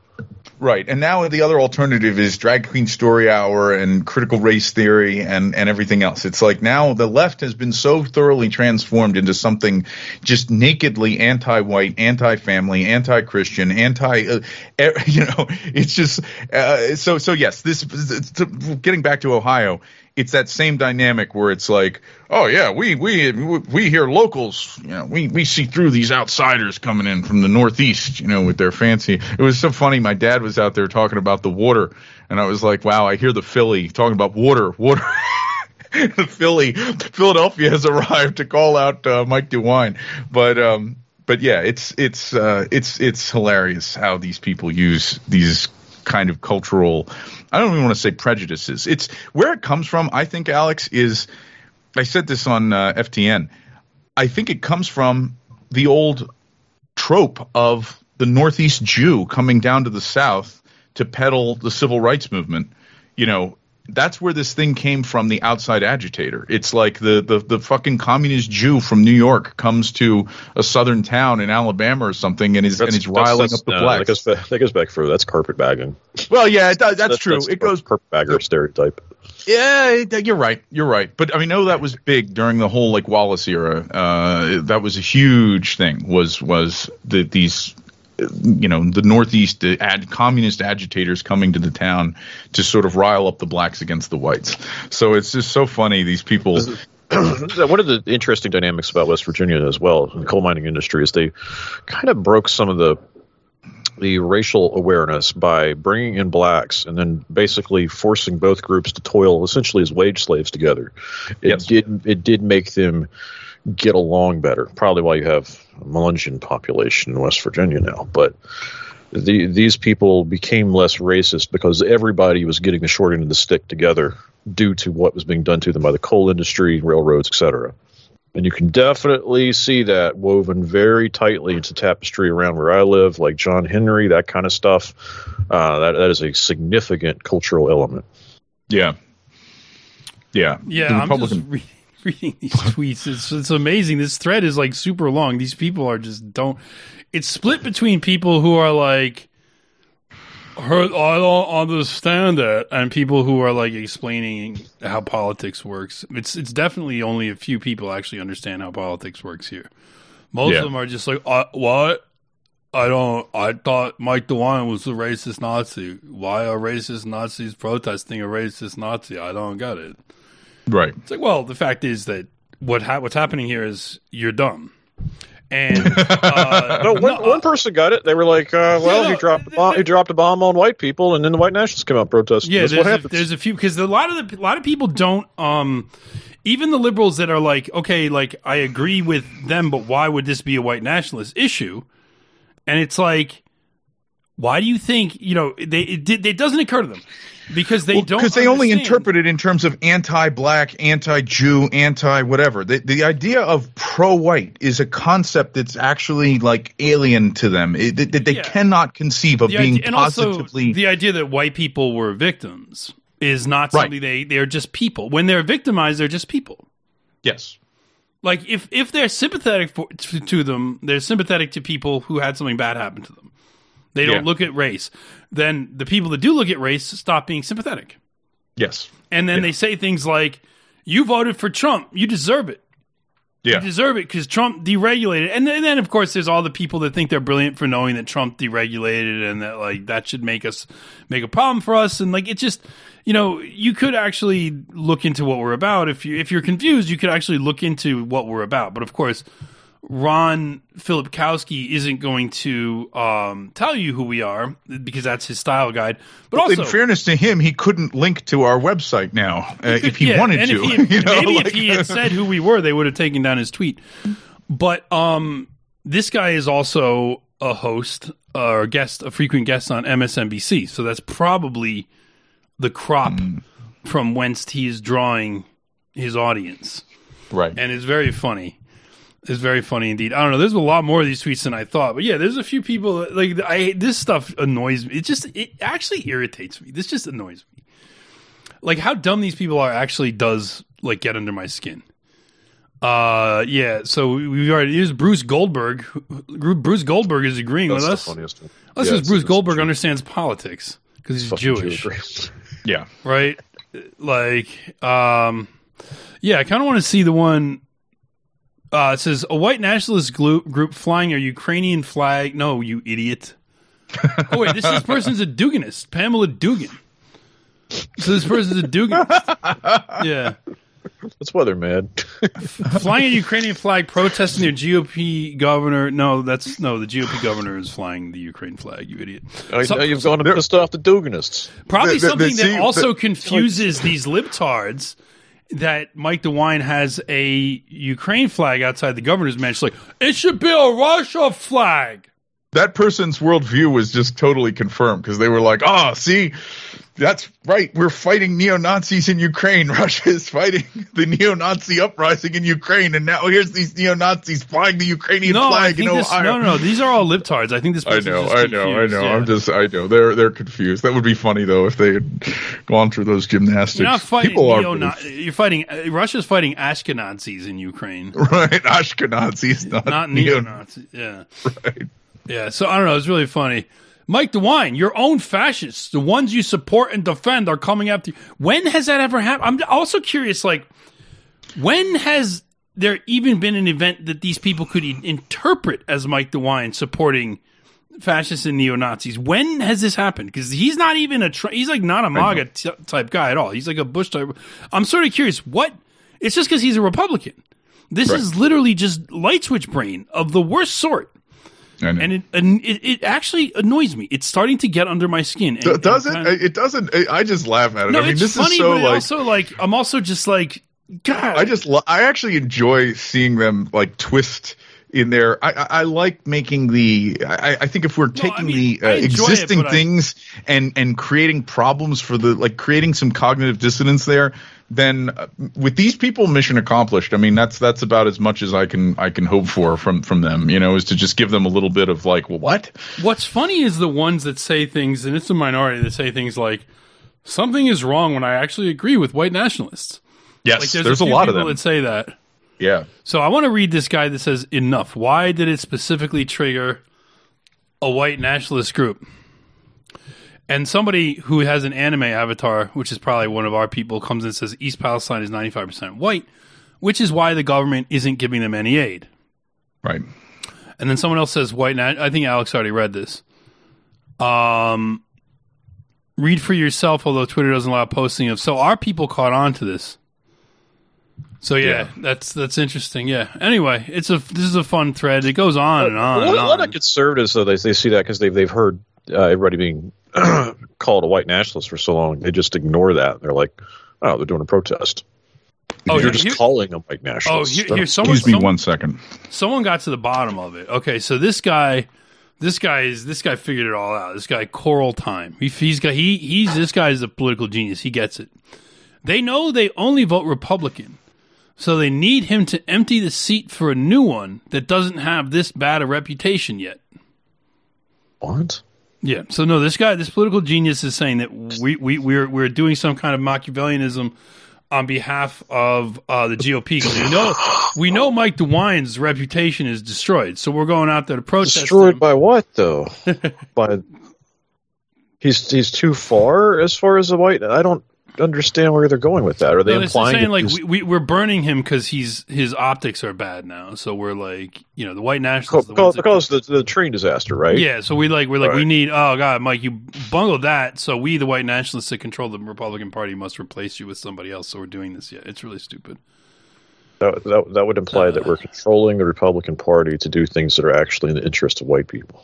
Right. And now the other alternative is drag queen story hour and critical race theory and, and everything else. It's like now the left has been so thoroughly transformed into something just nakedly anti-white, anti-family, anti-Christian, anti, uh, you know, it's just, uh, so, so yes, this, getting back to Ohio, it's that same dynamic where it's like, oh yeah, we we we hear locals, you know, we we see through these outsiders coming in from the northeast, you know, with their fancy. It was so funny. My dad was out there talking about the water, and I was like, wow, I hear the Philly talking about water, water. the Philly, Philadelphia has arrived to call out uh, Mike DeWine, but um, but yeah, it's it's uh, it's it's hilarious how these people use these kind of cultural I don't even want to say prejudices. It's where it comes from. I think Alex is. I said this on uh, FTN. I think it comes from the old trope of the Northeast Jew coming down to the South to peddle the civil rights movement. You know, that's where this thing came from the outside agitator it's like the, the the fucking communist jew from new york comes to a southern town in alabama or something and is and is riling up the blacks that goes, back, that goes back further that's carpetbagging well yeah it that's, that's, true that's it goes carpetbagger stereotype yeah, you're right. You're right. But I mean, know that was big during the whole like Wallace era. Uh, that was a huge thing. Was was the, these you know the Northeast ad, communist agitators coming to the town to sort of rile up the blacks against the whites. So it's just so funny these people. One of the interesting dynamics about West Virginia as well, the coal mining industry, is they kind of broke some of the the racial awareness by bringing in blacks and then basically forcing both groups to toil essentially as wage slaves together. It yes. did it did make them get along better. Probably why you have a Melungeon population in West Virginia now. But the, these people became less racist because everybody was getting the short end of the stick together due to what was being done to them by the coal industry, railroads, etc. And you can definitely see that woven very tightly into tapestry around where I live, like John Henry, that kind of stuff. Uh, that that is a significant cultural element. Yeah, yeah, yeah. The Republican- I'm just re- reading these tweets. It's it's amazing. This thread is like super long. These people are just don't. It's split between people who are like, I don't understand it, and people who are like explaining how politics works. It's it's definitely only a few people actually understand how politics works here. Most yeah. of them are just like, uh, what? I don't. I thought Mike DeWine was a racist Nazi. Why are racist Nazis protesting a racist Nazi? I don't get it. Right. It's like, well, the fact is that what ha- what's happening here is you're dumb. And uh, no, one, no, one person got it. They were like, uh, "Well, yeah, no, he dropped a bomb. He dropped a bomb on white people, and then the white nationalists came out protesting." Yeah, That's there's, what happens. A, there's a few because a lot of the a lot of people don't. Um, even the liberals that are like, okay, like I agree with them, but why would this be a white nationalist issue? And it's like, why do you think you know they it, it doesn't occur to them because they well, don't because they only interpret it in terms of anti-black, anti-Jew, anti-whatever. The the idea of pro-white is a concept that's actually like alien to them. It, that they yeah. cannot conceive of the being idea, positively. the idea that white people were victims is not something right. they they're just people. When they're victimized, they're just people. Yes. Like if if they're sympathetic for, to, to them, they're sympathetic to people who had something bad happen to them. They don't yeah. look at race. Then the people that do look at race stop being sympathetic. Yes. And then yeah. they say things like, "You voted for Trump. You deserve it. Yeah. You deserve it because Trump deregulated." And then, and then, of course, there's all the people that think they're brilliant for knowing that Trump deregulated and that like that should make us make a problem for us. And like it just, you know, you could actually look into what we're about. If you if you're confused, you could actually look into what we're about. But of course Ron Filipkowski isn't going to um, tell you who we are because that's his style guide. But also, in fairness to him, he couldn't link to our website now uh, could, if he yeah, wanted to. He had, you know, maybe like, if he had said who we were, they would have taken down his tweet. But um, this guy is also a host uh, or a guest, a frequent guest on MSNBC. So that's probably the crop mm. from whence he is drawing his audience. Right. And it's very funny. It's very funny indeed. I don't know. There's a lot more of these tweets than I thought, but yeah, there's a few people that, like I. This stuff annoys me. It just it actually irritates me. This just annoys me. Like how dumb these people are actually does like get under my skin. Uh, yeah. So we- we've already. Here's Bruce Goldberg. Bruce Goldberg is agreeing That's with the us. funniest one. That's Yeah, because Bruce it's Goldberg true. understands politics because he's Fucking Jewish, Yeah. right? Like, um, yeah. I kind of want to see the one. Uh, it says a white nationalist group, group flying a Ukrainian flag. No, you idiot. oh wait, this, this person's a Duganist, Pamela Dugan. So this person's a Duganist. Yeah. That's why they're mad. flying a Ukrainian flag, protesting their GOP governor. No, that's no. The GOP governor is flying the Ukraine flag. You idiot. I, So- now you've gone and pissed off the Duganists. Probably The- the- the- something see, that also the- confuses these libtards. That Mike DeWine has a Ukraine flag outside the governor's mansion. Like it should be a Russia flag. that person's worldview was just totally confirmed because they were like, "Oh, see, that's right. We're fighting neo Nazis in Ukraine. Russia is fighting the neo Nazi uprising in Ukraine, and now here's these neo Nazis flying the Ukrainian No, I flag in this, Ohio." no, no, no. These are all libtards. I think this. I know, I know, I know. yeah. I'm just, I know. They're they're confused. That would be funny though if they had gone through those gymnastics. You're not fighting People are. You're fighting. Uh, Russia's fighting Ashkenazis in Ukraine, right. Ashkenazis, not, not neo. neo-Nazis. Yeah. Right. Yeah, so I don't know. It's really funny. Mike DeWine, your own fascists, the ones you support and defend, are coming after you. When has that ever happened? I'm also curious, like, when has there even been an event that these people could interpret as Mike DeWine supporting fascists and neo Nazis? When has this happened? Because he's not even a tr- he's like not a MAGA t- type guy at all. He's like a Bush type. I'm sort of curious. What? It's just because he's a Republican. This Right. is literally just light switch brain of the worst sort. And it, and it it actually annoys me. It's starting to get under my skin. And, does and it? kind of- It doesn't. I- I just laugh at it. no, I mean, it's this funny, is so but like. also like I'm also just like God. I just, I actually enjoy seeing them like twist in there. I, I, I like making the. I, I think if we're taking mean, the uh, it, existing I- things and and creating problems for the like creating some cognitive dissonance there, then uh, with these people, mission accomplished. I mean, that's that's about as much as I can I can hope for from from them. You know, is to just give them a little bit of like, well, what? What's funny is the ones that say things, and it's a minority that say things like something is wrong when I actually agree with white nationalists. Yes, Like there's, there's, a, a, lot of people them. that say that. yeah. So I want to read this guy that says enough. Why did it specifically trigger a white nationalist group? And somebody who has an anime avatar, which is probably one of our people, comes and says East Palestine is 95% white, which is why the government isn't giving them any aid. Right. And then someone else says white. and I think Alex already read this. Um, read for yourself. Although Twitter doesn't allow posting of. So our people caught on to this. So yeah, Yeah. that's that's interesting. Yeah. Anyway, it's a this is a fun thread. It goes on and on a, and lot, a lot of conservatives, though, they, they see that because they've, they've heard uh, everybody being called a white nationalist for so long. They just ignore that. They're like, oh, they're doing a protest. Oh, You're here- just here- calling them white Oh, nationalists. here, They're- here someone, Excuse me some- one second. someone got to the bottom of it. Okay, so this guy, this guy is this guy figured it all out. This guy Coral Time. He, he's got he he's this guy is a political genius. He gets it. They know they only vote Republican, so they need him to empty the seat for a new one that doesn't have this bad a reputation yet. what? Yeah. So no, this guy, this political genius is saying that we we we're we're doing some kind of Machiavellianism on behalf of uh, the GOP because we know we know Mike DeWine's reputation is destroyed. So we're going out there to protest. Destroyed him. by what, though? by he's he's too far as far as the white. I don't understand where they're going with that. Are they No, implying saying like we, we we're burning him because he's his optics are bad now. So we're like you know the white nationalists. the ca- ones that- because the the train disaster, right? yeah, so we like we're like we need oh god Mike you bungled that so we the white nationalists that control the Republican Party must replace you with somebody else so we're doing this yeah it's really stupid That, that, that would imply that we're uh. controlling the Republican Party to do things that are actually in the interest of white people.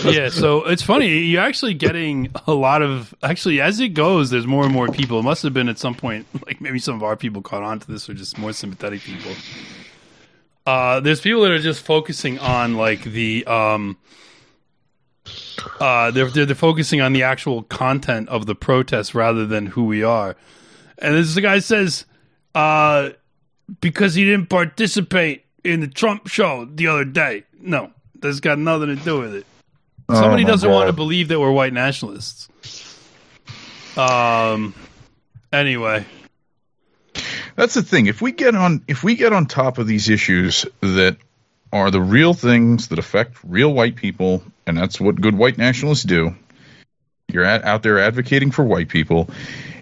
yeah, so it's funny. You're actually getting a lot of actually as it goes. There's more and more people. It must have been at some point, like maybe some of our people caught on to this, or just more sympathetic people. Uh, there's people that are just focusing on like the um, uh, they're, they're they're focusing on the actual content of the protest rather than who we are. And this the guy says, uh, because he didn't participate in the Trump show the other day. No, that's got nothing to do with it. Somebody Oh, doesn't want to believe that we're white nationalists. Um. Anyway, That's the thing. If we get on, if we get on top of these issues that are the real things that affect real white people, and that's what good white nationalists do. You're at, out there advocating for white people.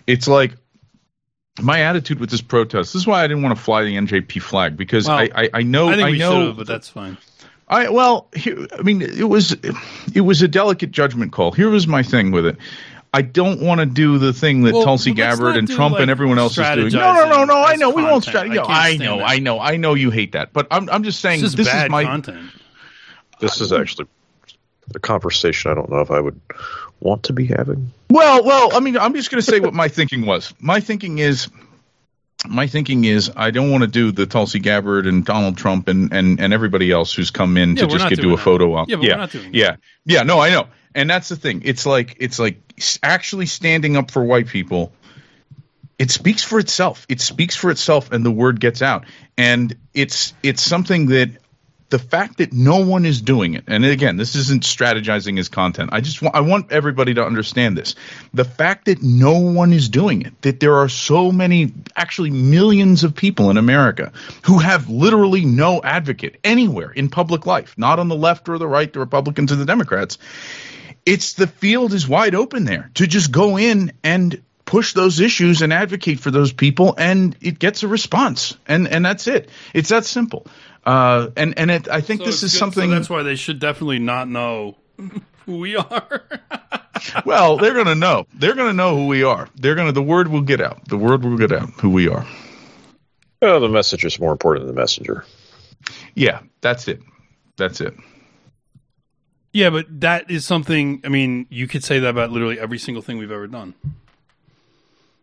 It's like my attitude with this protest. This is why I didn't want to fly the NJP flag because Well, I, I, I know I I know should, but that's fine. I well, here, I mean, it was it was a delicate judgment call. Here was my thing with it. I don't want to do the thing that Well, Tulsi Gabbard and Trump like, and everyone else is doing. No, no, no, no. I strategizing know we won't. as Strat- content. you I know, I know, that. I know, I know you hate that, but I'm I'm just saying This is this bad is my content. This is actually a conversation I don't know if I would want to be having. Well, well, I mean, I'm just going to say what my thinking was. My thinking is, my thinking is, I don't want to do the Tulsi Gabbard and Donald Trump and and, and everybody else who's come in Yeah, to just get do a that. photo op. Yeah, but we're not doing that. yeah, yeah. No, I know, and that's the thing. It's like it's like actually standing up for white people. It speaks for itself. It speaks for itself, and the word gets out. And it's it's something that the fact that no one is doing it and again this isn't strategizing as content. I just want i want everybody to understand this. The fact that no one is doing it that there are so many actually millions of people in america who have literally no advocate anywhere in public life not on the left or the right the republicans or the democrats it's the field is wide open there to just go in and push those issues and advocate for those people and it gets a response and and that's it. It's that simple uh, and and it, I think So this is good- something. So that's why they should definitely not know who we are. well, they're going to know. They're going to know who we are. They're going to. The word will get out. The word will get out who we are. Oh, the message is more important than the messenger. Yeah, that's it. That's it. yeah, but that is something. I mean, you could say that about literally every single thing we've ever done.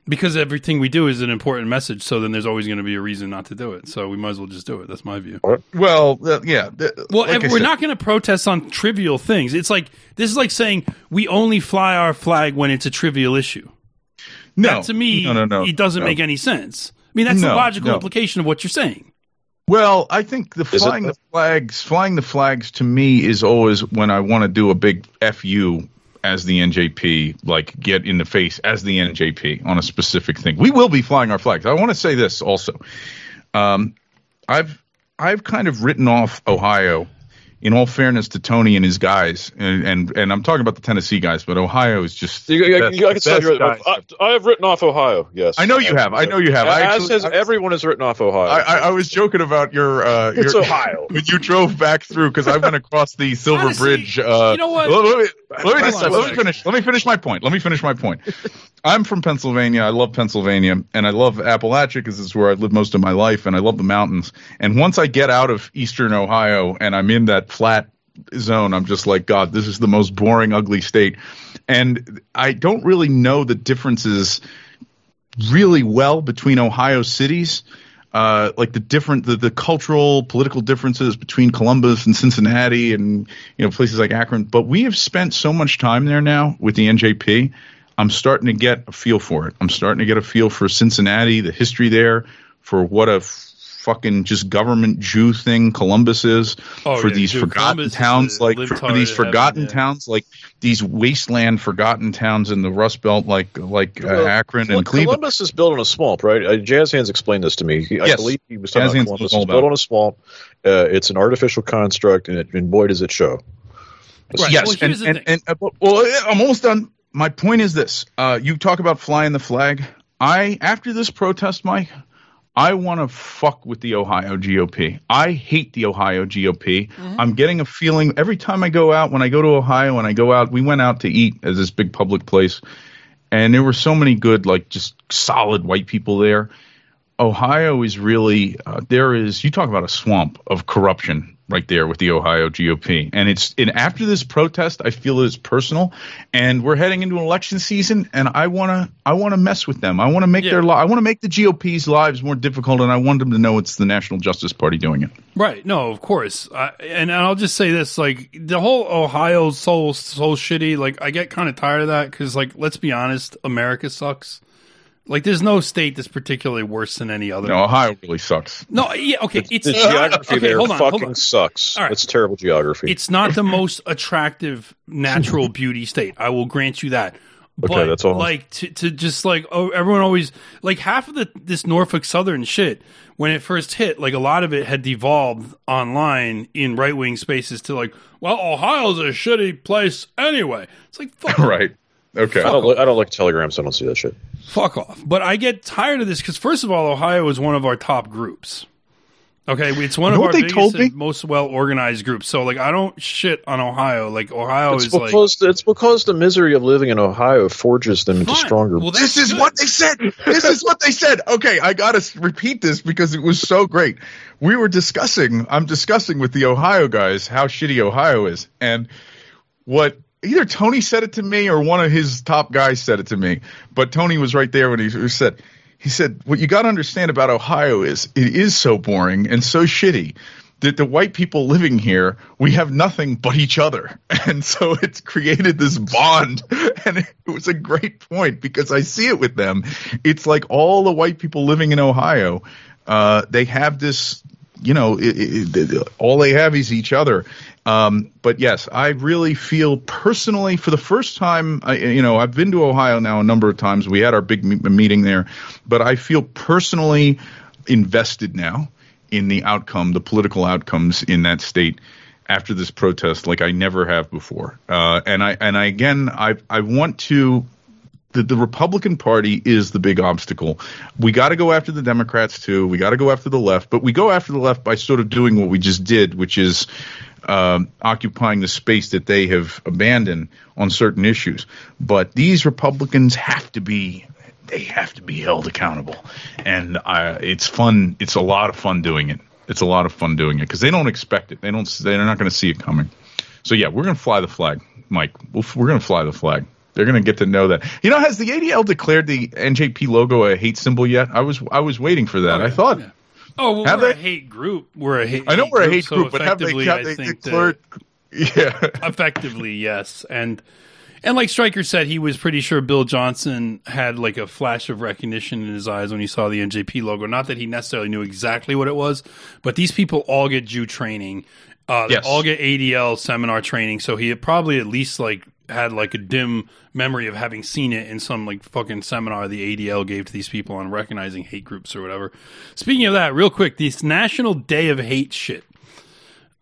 Because everything we do is an important message, so then there's always going to be a reason not to do it. So we might as well just do it. That's my view. Well, uh, yeah. Well, like we're said- not going to protest on trivial things. It's like this is like saying we only fly our flag when it's a trivial issue. No, That to me, no, no, no. it doesn't no. make any sense. I mean, that's the logical no. implication of what you're saying. Well, I think the Is flying though? the flags, flying the flags to me is always when I want to do a big fu as the NJP, like get in the face as the NJP on a specific thing. We will be flying our flags. I want to say this also. Um, I've I've kind of written off Ohio. In all fairness to Tony and his guys, and and, and I'm talking about the Tennessee guys, but Ohio is just You, you, best- you, I, can tell best you, guys. I, I have written off Ohio. Yes, I know you have. I know you have. I As actually- has I- everyone has written off Ohio. I, I, I was joking about your. Uh, It's your, Ohio. when you drove back through because I went across the Silver Honestly, Bridge. Uh, you know what? Let, me, let me Hold just let me finish. Let me finish my point. Let me finish my point. I'm from Pennsylvania. I love Pennsylvania, and I love Appalachia because it's where I lived most of my life, and I love the mountains. And once I get out of Eastern Ohio and I'm in that flat zone, I'm just like, God, this is the most boring, ugly state. And I don't really know the differences really well between Ohio cities. Uh, like the different, the, the cultural, political differences between Columbus and Cincinnati and, you know, places like Akron. But we have spent so much time there now with the NJP. I'm starting to get a feel for it. I'm starting to get a feel for Cincinnati, the history there, for what a fucking just government Jew thing Columbus is, Oh, for yeah, these dude, forgotten Columbus towns like for, for these to heaven, forgotten yeah. towns like these wasteland forgotten towns in the Rust Belt like like uh, Akron Col- and Cleveland. Columbus is built on a swamp, right? Uh, Jazz Hands explained this to me. He, I Yes. believe he was talking Jazz about Columbus knows is built on a swamp. Uh, it's an artificial construct, and, it, and boy, does it show. Right. Yes, Well, and, here's and, and, uh, well, I'm almost done. My point is this: uh, you talk about flying the flag. I after this protest, Mike, I want to fuck with the Ohio GOP. I hate the Ohio GOP. Mm-hmm. I'm getting a feeling every time I go out. When I go to Ohio, and I go out, we went out to eat at this big public place, and there were so many good, like just solid white people there. Ohio is really uh, there is you talk about a swamp of corruption right there with the Ohio GOP and it's and after this protest I feel it's personal and we're heading into an election season and I want to I want to mess with them I want to make Yeah. their li- I want to make the GOP's lives more difficult and I want them to know it's the National Justice Party doing it Right. No, of course. I, and I'll just say this: like the whole Ohio so so shitty. Like I get kind of tired of that because, like, let's be honest, America sucks. Like, there's no state that's particularly worse than any other. no Ohio really sucks No, yeah, okay. It's the uh, geography okay, there hold on, hold fucking on. sucks. All right. It's terrible geography. It's not the most attractive natural beauty state. I will grant you that. Okay, that's all. Like to, to just like oh, everyone always like half of the this Norfolk Southern shit when it first hit, like a lot of it had devolved online in right wing spaces to like, well, Ohio's a shitty place anyway. It's like fuck, right. Okay. I don't, look, I don't look telegrams. So I don't see that shit. Fuck off. But I get tired of this because first of all, Ohio is one of our top groups. Okay, it's one You of know our they biggest told me? and most well organized groups. So like, I don't shit on Ohio. Like Ohio It's is like because it's because the misery of living in Ohio forges them into stronger. Well, This is good. what they said. This is what they said. Okay, I got to repeat this because it was so great. We were discussing, I'm discussing with the Ohio guys how shitty Ohio is. And what either Tony said it to me or one of his top guys said it to me. But Tony was right there when he said, he said, what you got to understand about Ohio is it is so boring and so shitty that the white people living here, we have nothing but each other. And so it's created this bond. And it was a great point because I see it with them. It's like all the white people living in Ohio, uh, they have this, you know, it, it, it, all they have is each other. Um, but yes, I really feel personally for the first time, I, you know, I've been to Ohio now a number of times. We had our big me- meeting there, but I feel personally invested now in the outcome, the political outcomes in that state after this protest, like I never have before. Uh, and I and I again, I I want to. The, the Republican Party is the big obstacle. We got to go after the Democrats too. We got to go after the left, but we go after the left by sort of doing what we just did, which is um, occupying the space that they have abandoned on certain issues. But these Republicans have to be they have to be held accountable, and uh, it's fun. It's a lot of fun doing it. It's a lot of fun doing it because they don't expect it. They don't. They're not going to see it coming. So yeah, we're going to fly the flag, Mike. We're going to fly the flag. They're going to get to know that. You know, has the ADL declared the NJP logo a hate symbol yet? I was I was waiting for that. I thought. Yeah. Oh, well, Have we're a hate group. We're a hate. Group. I know we're a hate so group, but have they, effectively, have I they think that- declared? Yeah. effectively, yes, and and like Striker said, he was pretty sure Bill Johnson had like a flash of recognition in his eyes when he saw the NJP logo. Not that he necessarily knew exactly what it was, but these people all get Jew training. Uh, they Yes. all get ADL seminar training, so he probably at least like had like a dim memory of having seen it in some like fucking seminar the ADL gave to these people on recognizing hate groups or whatever. Speaking of that, real quick, this National Day of Hate shit.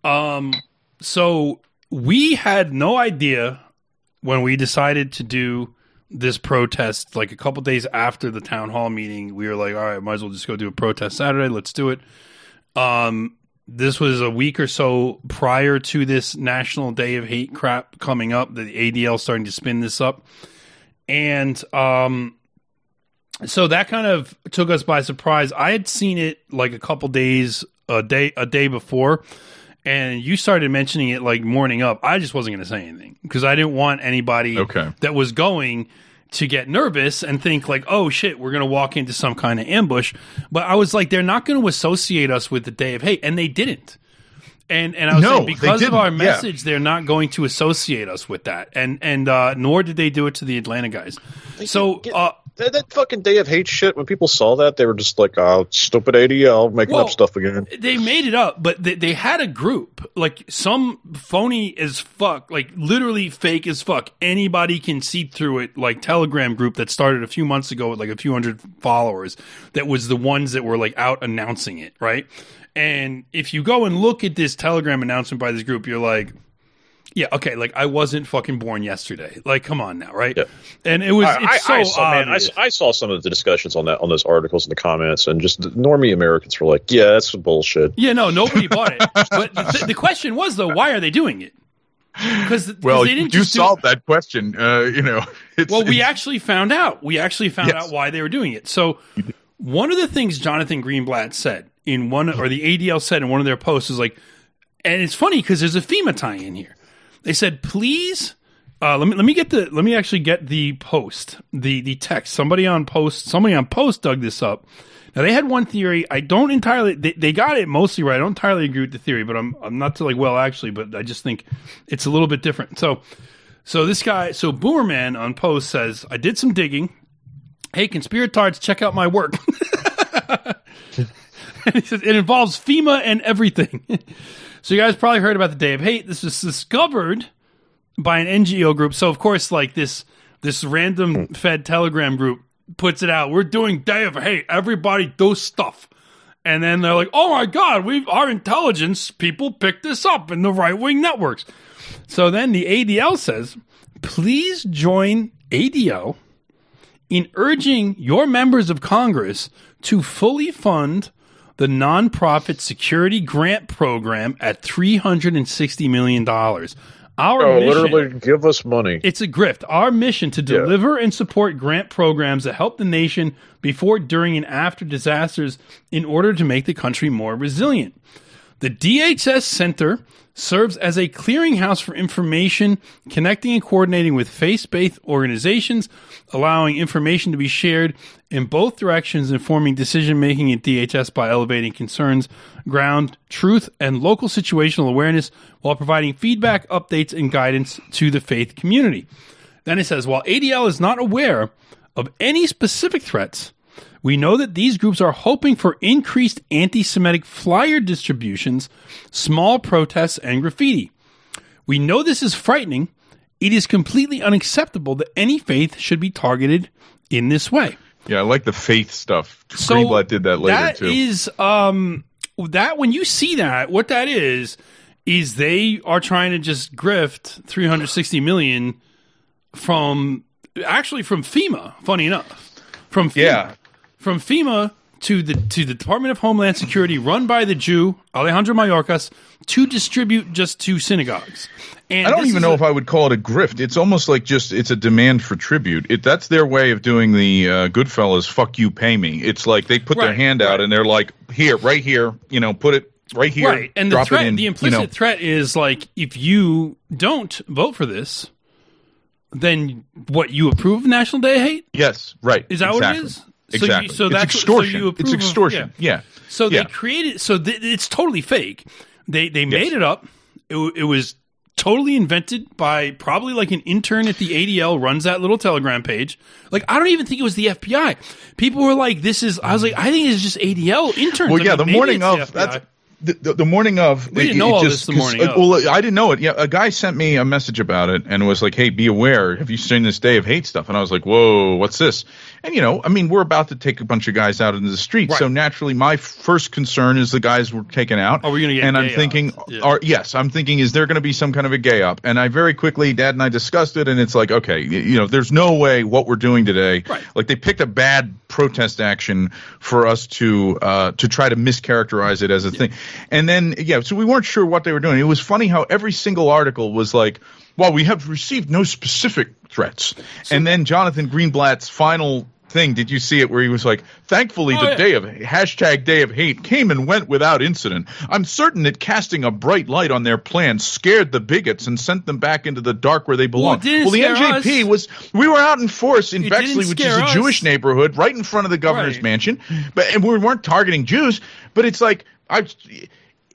Um, so we had no idea when we decided to do this protest, like a couple days after the town hall meeting, we were like, all right, might as well just go do a protest Saturday. Let's do it. Um, this was a week or so prior to this National Day of Hate crap coming up. The ADL starting to spin this up, and um, so that kind of took us by surprise. I had seen it like a couple days, a day, a day before, and you started mentioning it like morning up. I just wasn't going to say anything because I didn't want anybody Okay. that was going to get nervous and think like, oh shit, we're going to walk into some kind of ambush. But I was like, they're not going to associate us with the day of hate, and they didn't. And and I was No, saying because of didn't, our yeah. message, they're not going to associate us with that, and and uh, nor did they do it to the Atlanta guys. So Get- uh, that, that fucking day of hate shit. When people saw that, they were just like, "Oh, stupid ADL making Well, up stuff again." they made it up, but they, they had a group like some phony as fuck, like literally fake as fuck. Anybody can see through it, like Telegram group that started a few months ago with like a few hundred followers. That was the ones that were like out announcing it, right? And if you go and look at this Telegram announcement by this group, you're like. Yeah, okay. Like I wasn't fucking born yesterday. Like, come on now, right? Yeah. And it was I, it's so I, I saw, man, I. I saw some of the discussions on that on those articles in the comments, and just the normie Americans were like, "Yeah, that's bullshit." Yeah, no, nobody bought it. But the, the question was though, why are they doing it? Because Well, they you didn't do just do- that question. Uh, you know, it's, Well, we it's- actually found out. We actually found Yes. out why they were doing it. So, one of the things Jonathan Greenblatt said in one, or the ADL said in one of their posts is like, and it's funny because there's a FEMA tie in here. They said, please. Uh, let me let me get the let me actually get the post the the text. Somebody on post somebody on post dug this up. Now they had one theory. I don't entirely they, they got it mostly right. I don't entirely agree with the theory, but I'm I'm not to like well actually, but I just think it's a little bit different. So so this guy, so Boomerman on post says, I did some digging. Hey, conspiratards, check out my work. and he says, it involves FEMA and everything. so you guys probably heard about the Day of Hate. This was discovered by an NGO group. So of course, like this, this random hmm. Fed Telegram group puts it out. We're doing Day of Hate. Everybody do stuff. And then they're like, "Oh my God, we our intelligence people picked this up in the right wing networks." So then the ADL says, "Please join ADL in urging your members of Congress to fully fund the nonprofit security grant program at $360 million. Our Oh, mission, literally, give us money. it's a grift. Our mission to deliver and support grant programs that help the nation before, during, and after disasters in order to make the country more resilient. The DHS Center serves as a clearinghouse for information, connecting and coordinating with faith based organizations, allowing information to be shared in both directions, informing decision making at DHS by elevating concerns, ground truth, and local situational awareness while providing feedback, updates, and guidance to the faith community. Then it says, while ADL is not aware of any specific threats, we know that these groups are hoping for increased anti Semitic flyer distributions, small protests, and graffiti. We know this is frightening. It is completely unacceptable that any faith should be targeted in this way. Yeah, I like the faith stuff. So Greenblatt did that later that too. is, um, that when you see that, what that is, is they are trying to just grift 360 million from actually from FEMA. Funny enough, from FEMA, yeah, from FEMA to the to the Department of Homeland Security, run by the Jew Alejandro Mayorkas, to distribute just to synagogues. And I don't even know a- if I would call it a grift. It's almost like just it's a demand for tribute. It, that's their way of doing the uh, Goodfellas. Fuck you, pay me. It's like they put their Right, hand out right. and they're like, here, right here, you know, put it right here, right. And the threat, in. the you implicit know. threat is like if you don't vote for this, then what you approve of National Day of Hate? Yes, right. Is that exactly. what it is? So you- Exactly. so it's that's- so extortion. approve it's of- extortion. yeah. So Yeah. they created. So th- it's totally fake. They they Yes. made it up. It, it was totally invented by probably like an intern at the ADL runs that little Telegram page. Like I don't even think it was the FBI. People were like, "This is." I was like, "I think it's just ADL interns." Well, I yeah, mean, the morning of the that's the, the, the morning of. We didn't know all this the morning uh. Well, I didn't know it. Yeah, a guy sent me a message about it and was like, "Hey, be aware. Have you seen this day of hate stuff?" And I was like, "Whoa, what's this?" And you know, I mean, we're about to take a bunch of guys out into the street, Right. so naturally, my first concern is the guys were taken out. Are we gonna get And I'm thinking. Yeah. are yes, I'm thinking, is there going to be some kind of a gay up? And I very quickly, Dad and I discussed it, and it's like, okay, you know, there's no way what we're doing today. Right. Like they picked a bad protest action for us to uh, to try to mischaracterize it as a thing, and then yeah, so we weren't sure what they were doing. It was funny how every single article was like, "Well, we have received no specific threats," and then Jonathan Greenblatt's final thing. Did you see it where he was like, "Thankfully, Oh, the yeah. day of hashtag Day of Hate came and went without incident. I'm certain that casting a bright light on their plan scared the bigots and sent them back into the dark where they belong." didn't well, the NJP us. was we were out in force in It Bexley, which is a us. Jewish neighborhood, right in front of the governor's Right. mansion. But and we weren't targeting Jews. But it's like I,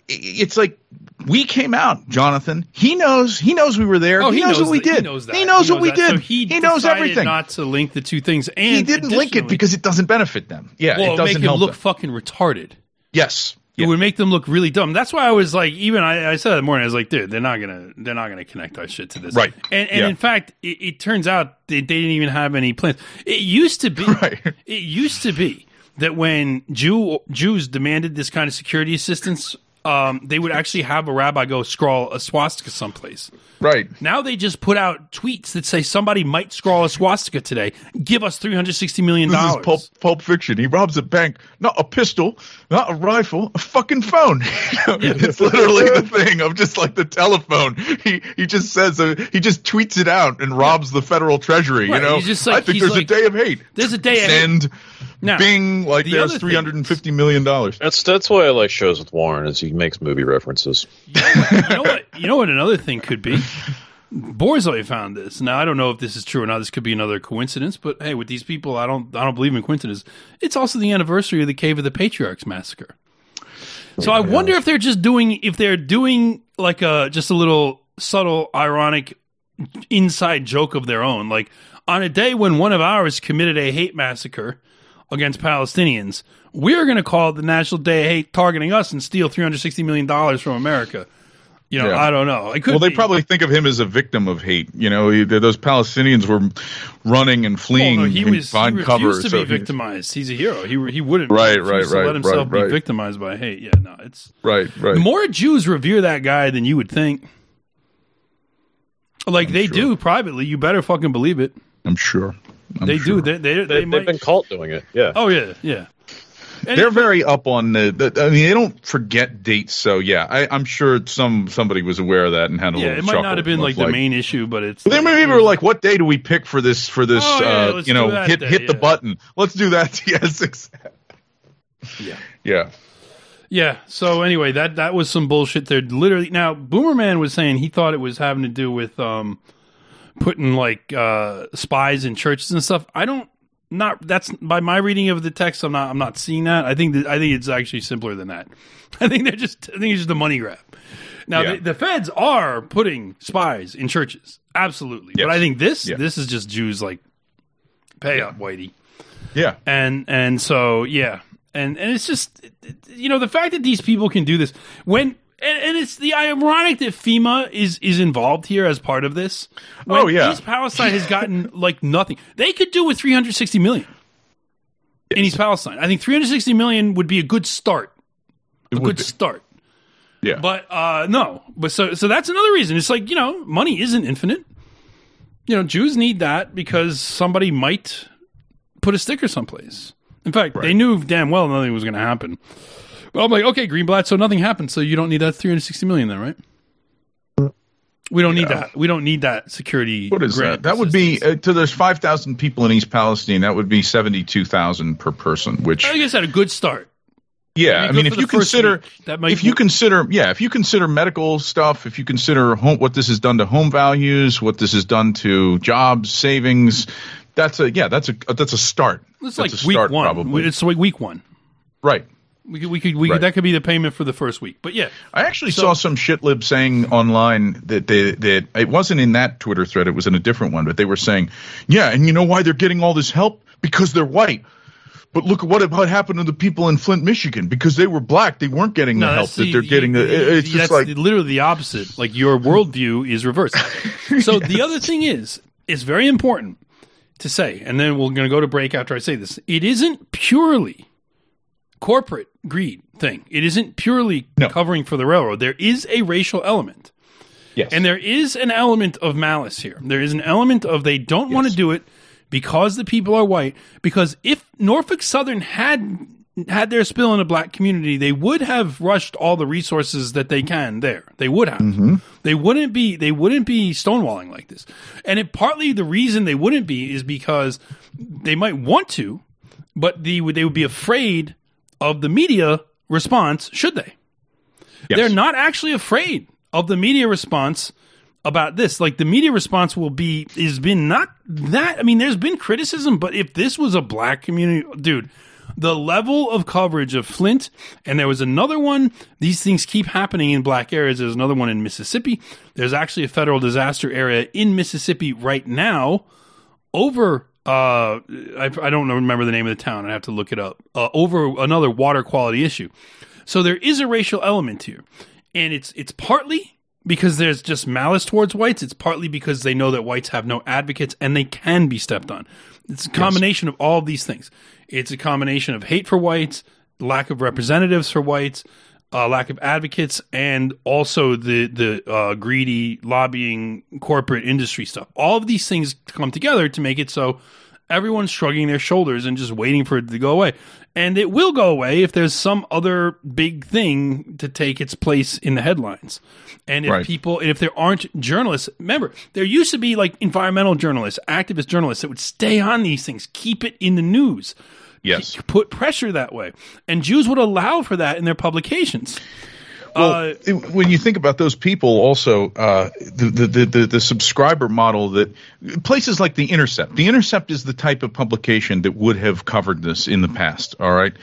it's like we came out, Jonathan. He knows. He knows we were there. Oh, he, knows, what we did. He knows, that. He knows what we that. did. So he, knows everything. Not to link the two things, and he didn't link it because it doesn't benefit them. Yeah, well, it it doesn't make him look them. fucking retarded. yes. It would make them look really dumb. That's why I was like, even I, I said that morning, I was like, dude, they're not gonna, they're not gonna connect our shit to this, Right. And, and Yeah. in fact, it, it turns out they, they didn't even have any plans. It used to be, Right. it used to be that when Jew Jews demanded this kind of security assistance, um, they would actually have a rabbi go scrawl a swastika someplace. Right. Now they just put out tweets that say somebody might scrawl a swastika today. Give us three hundred sixty million This is dollars. pulp, pulp fiction. He robs a bank, not a pistol, not a rifle, a fucking phone. it's literally the thing of just like the telephone. He he just says uh, he just tweets it out and robs the federal treasury. Right, You know, just like- I think there's like, a day of hate. "There's a day of hate." Send. Now, Bing, like the there's other thing three hundred and fifty million dollars. That's that's why I like shows with Warren, is he makes movie references. you know what? You know what? Another thing could be. Borzoi found this. Now I don't know if this is true or not. This could be another coincidence, but hey, with these people, I don't, I don't believe in coincidences. It's also the anniversary of the Cave of the Patriarchs massacre. So I wonder if they're just doing, if they're doing like a just a little subtle, ironic inside joke of their own. Like on a day when one of ours committed a hate massacre against Palestinians, we're going to call it the National Day of Hate, targeting us and steal three hundred sixty million dollars from America. You know, Yeah. I don't know. Well, they be. probably think of him as a victim of hate. You know, he, those Palestinians were running and Well, fleeing no, he was he find refused cover. to so be victimized. He's a hero. He he wouldn't Right, right, right, let himself right, be victimized by hate. Yeah, no, it's right, right. more Jews revere that guy than you would think. Like they sure. do privately. You better fucking believe it. I'm sure. I'm they sure. do. They they, they, They, might. have been caught doing it. Yeah. oh yeah, yeah. And They're it- very up on the, the. I mean, they don't forget dates. So yeah, I, I'm sure some somebody was aware of that and had a yeah. little It might not have been of like, the main issue, but it's. They maybe were like, "What day do we pick for this? For this, Oh, yeah, uh, let's you know, hit day, hit the button. Let's do that." yes, exactly. Yeah. Yeah. Yeah. So anyway, that that was some bullshit. There literally now Boomerman was saying he thought it was having to do with um putting like uh spies in churches and stuff. I don't not that's by my reading of the text. I'm not I'm not seeing that. I think that I think it's actually simpler than that. I think they're just I think it's just a money grab. Now Yeah. the, the feds are putting spies in churches, absolutely. But I think this Yeah. this is just Jews like pay up, Whitey Yeah. and and so yeah and and it's just you know the fact that these people can do this when and, and it's the ironic that FEMA is is involved here as part of this. Oh, yeah. East Palestine has gotten like nothing. They could do with 360 million in East Palestine. I think 360 million would be a good start. A good be. start. Yeah. But uh no. But so so that's another reason. It's like, you know, money isn't infinite. You know, Jews need that because somebody might put a sticker someplace. In fact, they knew damn well nothing was going to happen. Well, I'm like, okay, Greenblatt, so nothing happened, so you don't need that 360 million then, right? We don't need that. We don't need that security. What is that? That would be uh, to there's five thousand people in East Palestine. That would be seventy two thousand per person. Which I guess at a good start. yeah, I mean, if you consider week. That might- if you consider yeah, if you consider medical stuff, if you consider home, what this has done to home values, what this has done to jobs, savings, that's a yeah, that's a that's a start. It's that's like week start, one. probably. It's like week one. right. We could, we could, we Right. could, that could be the payment for the first week. But yeah, I actually So- saw some shitlib saying online that they, that it wasn't in that Twitter thread, it was in a different one, but they were saying, yeah, and you know why they're getting all this help? Because they're white. But look at what what happened to the people in Flint, Michigan, because they were black, they weren't getting the No, help that they're getting. you- it's that's just like literally the opposite. Like your worldview is reversed. So the other thing is, it's very important to say, and then we're going to go to break after I say this. It isn't purely corporate greed thing. It isn't purely No. covering for the railroad. There is a racial element. yes, And there is an element of malice here. There is an element of they don't want to do it because the people are white. Because if Norfolk Southern had had their spill in a black community, they would have rushed all the resources that they can there. They would have. Mm-hmm. They wouldn't be. They wouldn't be stonewalling like this. And it, partly the reason they wouldn't be is because they might want to, but the, they would be afraid of the media response. Should they? yes. they're not actually afraid of the media response about this. Like the media response will be has been not that. I mean, there's been criticism, but if this was a black community, dude, the level of coverage of Flint, and there was another one. These things keep happening in black areas. There's another one in Mississippi. There's actually a federal disaster area in Mississippi right now over uh I, I don't remember the name of the town. I have to look it up. Uh, over another water quality issue. So there is a racial element here. And it's it's partly because there's just malice towards whites. It's partly because they know that whites have no advocates and they can be stepped on. It's a combination of all of these things. It's a combination of hate for whites lack of representatives for whites uh, lack of advocates and also the the uh, greedy lobbying corporate industry stuff. All of these things come together to make it so everyone's shrugging their shoulders and just waiting for it to go away. And it will go away if there's some other big thing to take its place in the headlines. And if Right. people, if there aren't journalists, remember, there used to be like environmental journalists, activist journalists that would stay on these things, keep it in the news yes. put pressure that way. And Jews would allow for that in their publications. Well, uh, when you think about those people, also uh, the, the, the the subscriber model that places like the Intercept. The Intercept is the type of publication that would have covered this in the past. All right,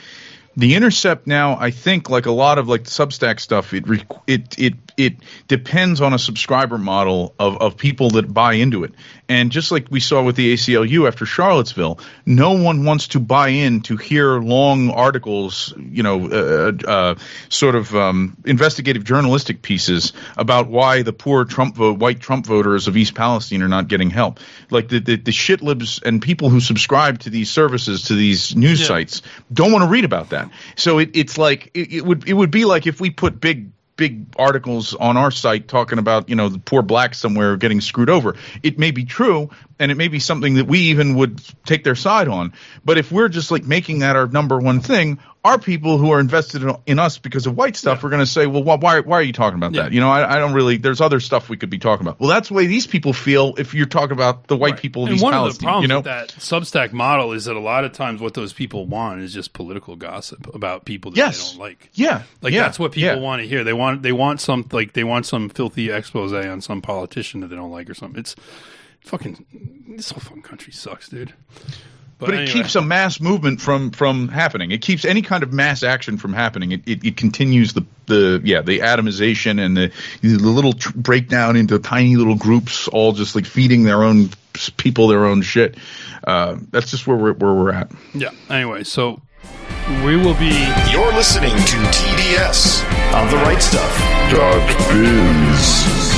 the Intercept now, I think, like a lot of like Substack stuff, it it it it depends on a subscriber model of, of people that buy into it. And just like we saw with the ACLU after Charlottesville, no one wants to buy in to hear long articles, you know, uh, uh, sort of um, investigative journalistic pieces about why the poor Trump vote, white Trump voters of East Palestine are not getting help. Like the, the, the shit libs and people who subscribe to these services, to these news Yeah. sites, don't want to read about that. So it, it's like, it, it would, it would be like if we put big, big articles on our site talking about you know the poor blacks somewhere getting screwed over. It may be true, and it may be something that we even would take their side on. But if we're just like making that our number one thing, our people who are invested in, in us because of white stuff are going to say, well, wh- why why are you talking about Yeah. that? You know, I, I don't really. There's other stuff we could be talking about. Well, that's the way these people feel if you're talking about the white Right. people of and East one Palestine. of the problems you know, with that Substack model is that a lot of times what those people want is just political gossip about people that Yes. they don't like. yeah, Like yeah, that's what people yeah. want to hear. They want they want some like they want some filthy expose on some politician that they don't like or something. It's fucking this whole fucking country sucks, dude. But it anyway. keeps a mass movement from from happening. It keeps any kind of mass action from happening. It it, it continues the the yeah the atomization and the the little tr- breakdown into tiny little groups, all just like feeding their own people their own shit. Uh, that's just where we're where we're at. yeah. Anyway, so we will be You're listening to TDS on the right stuff. Dot biz.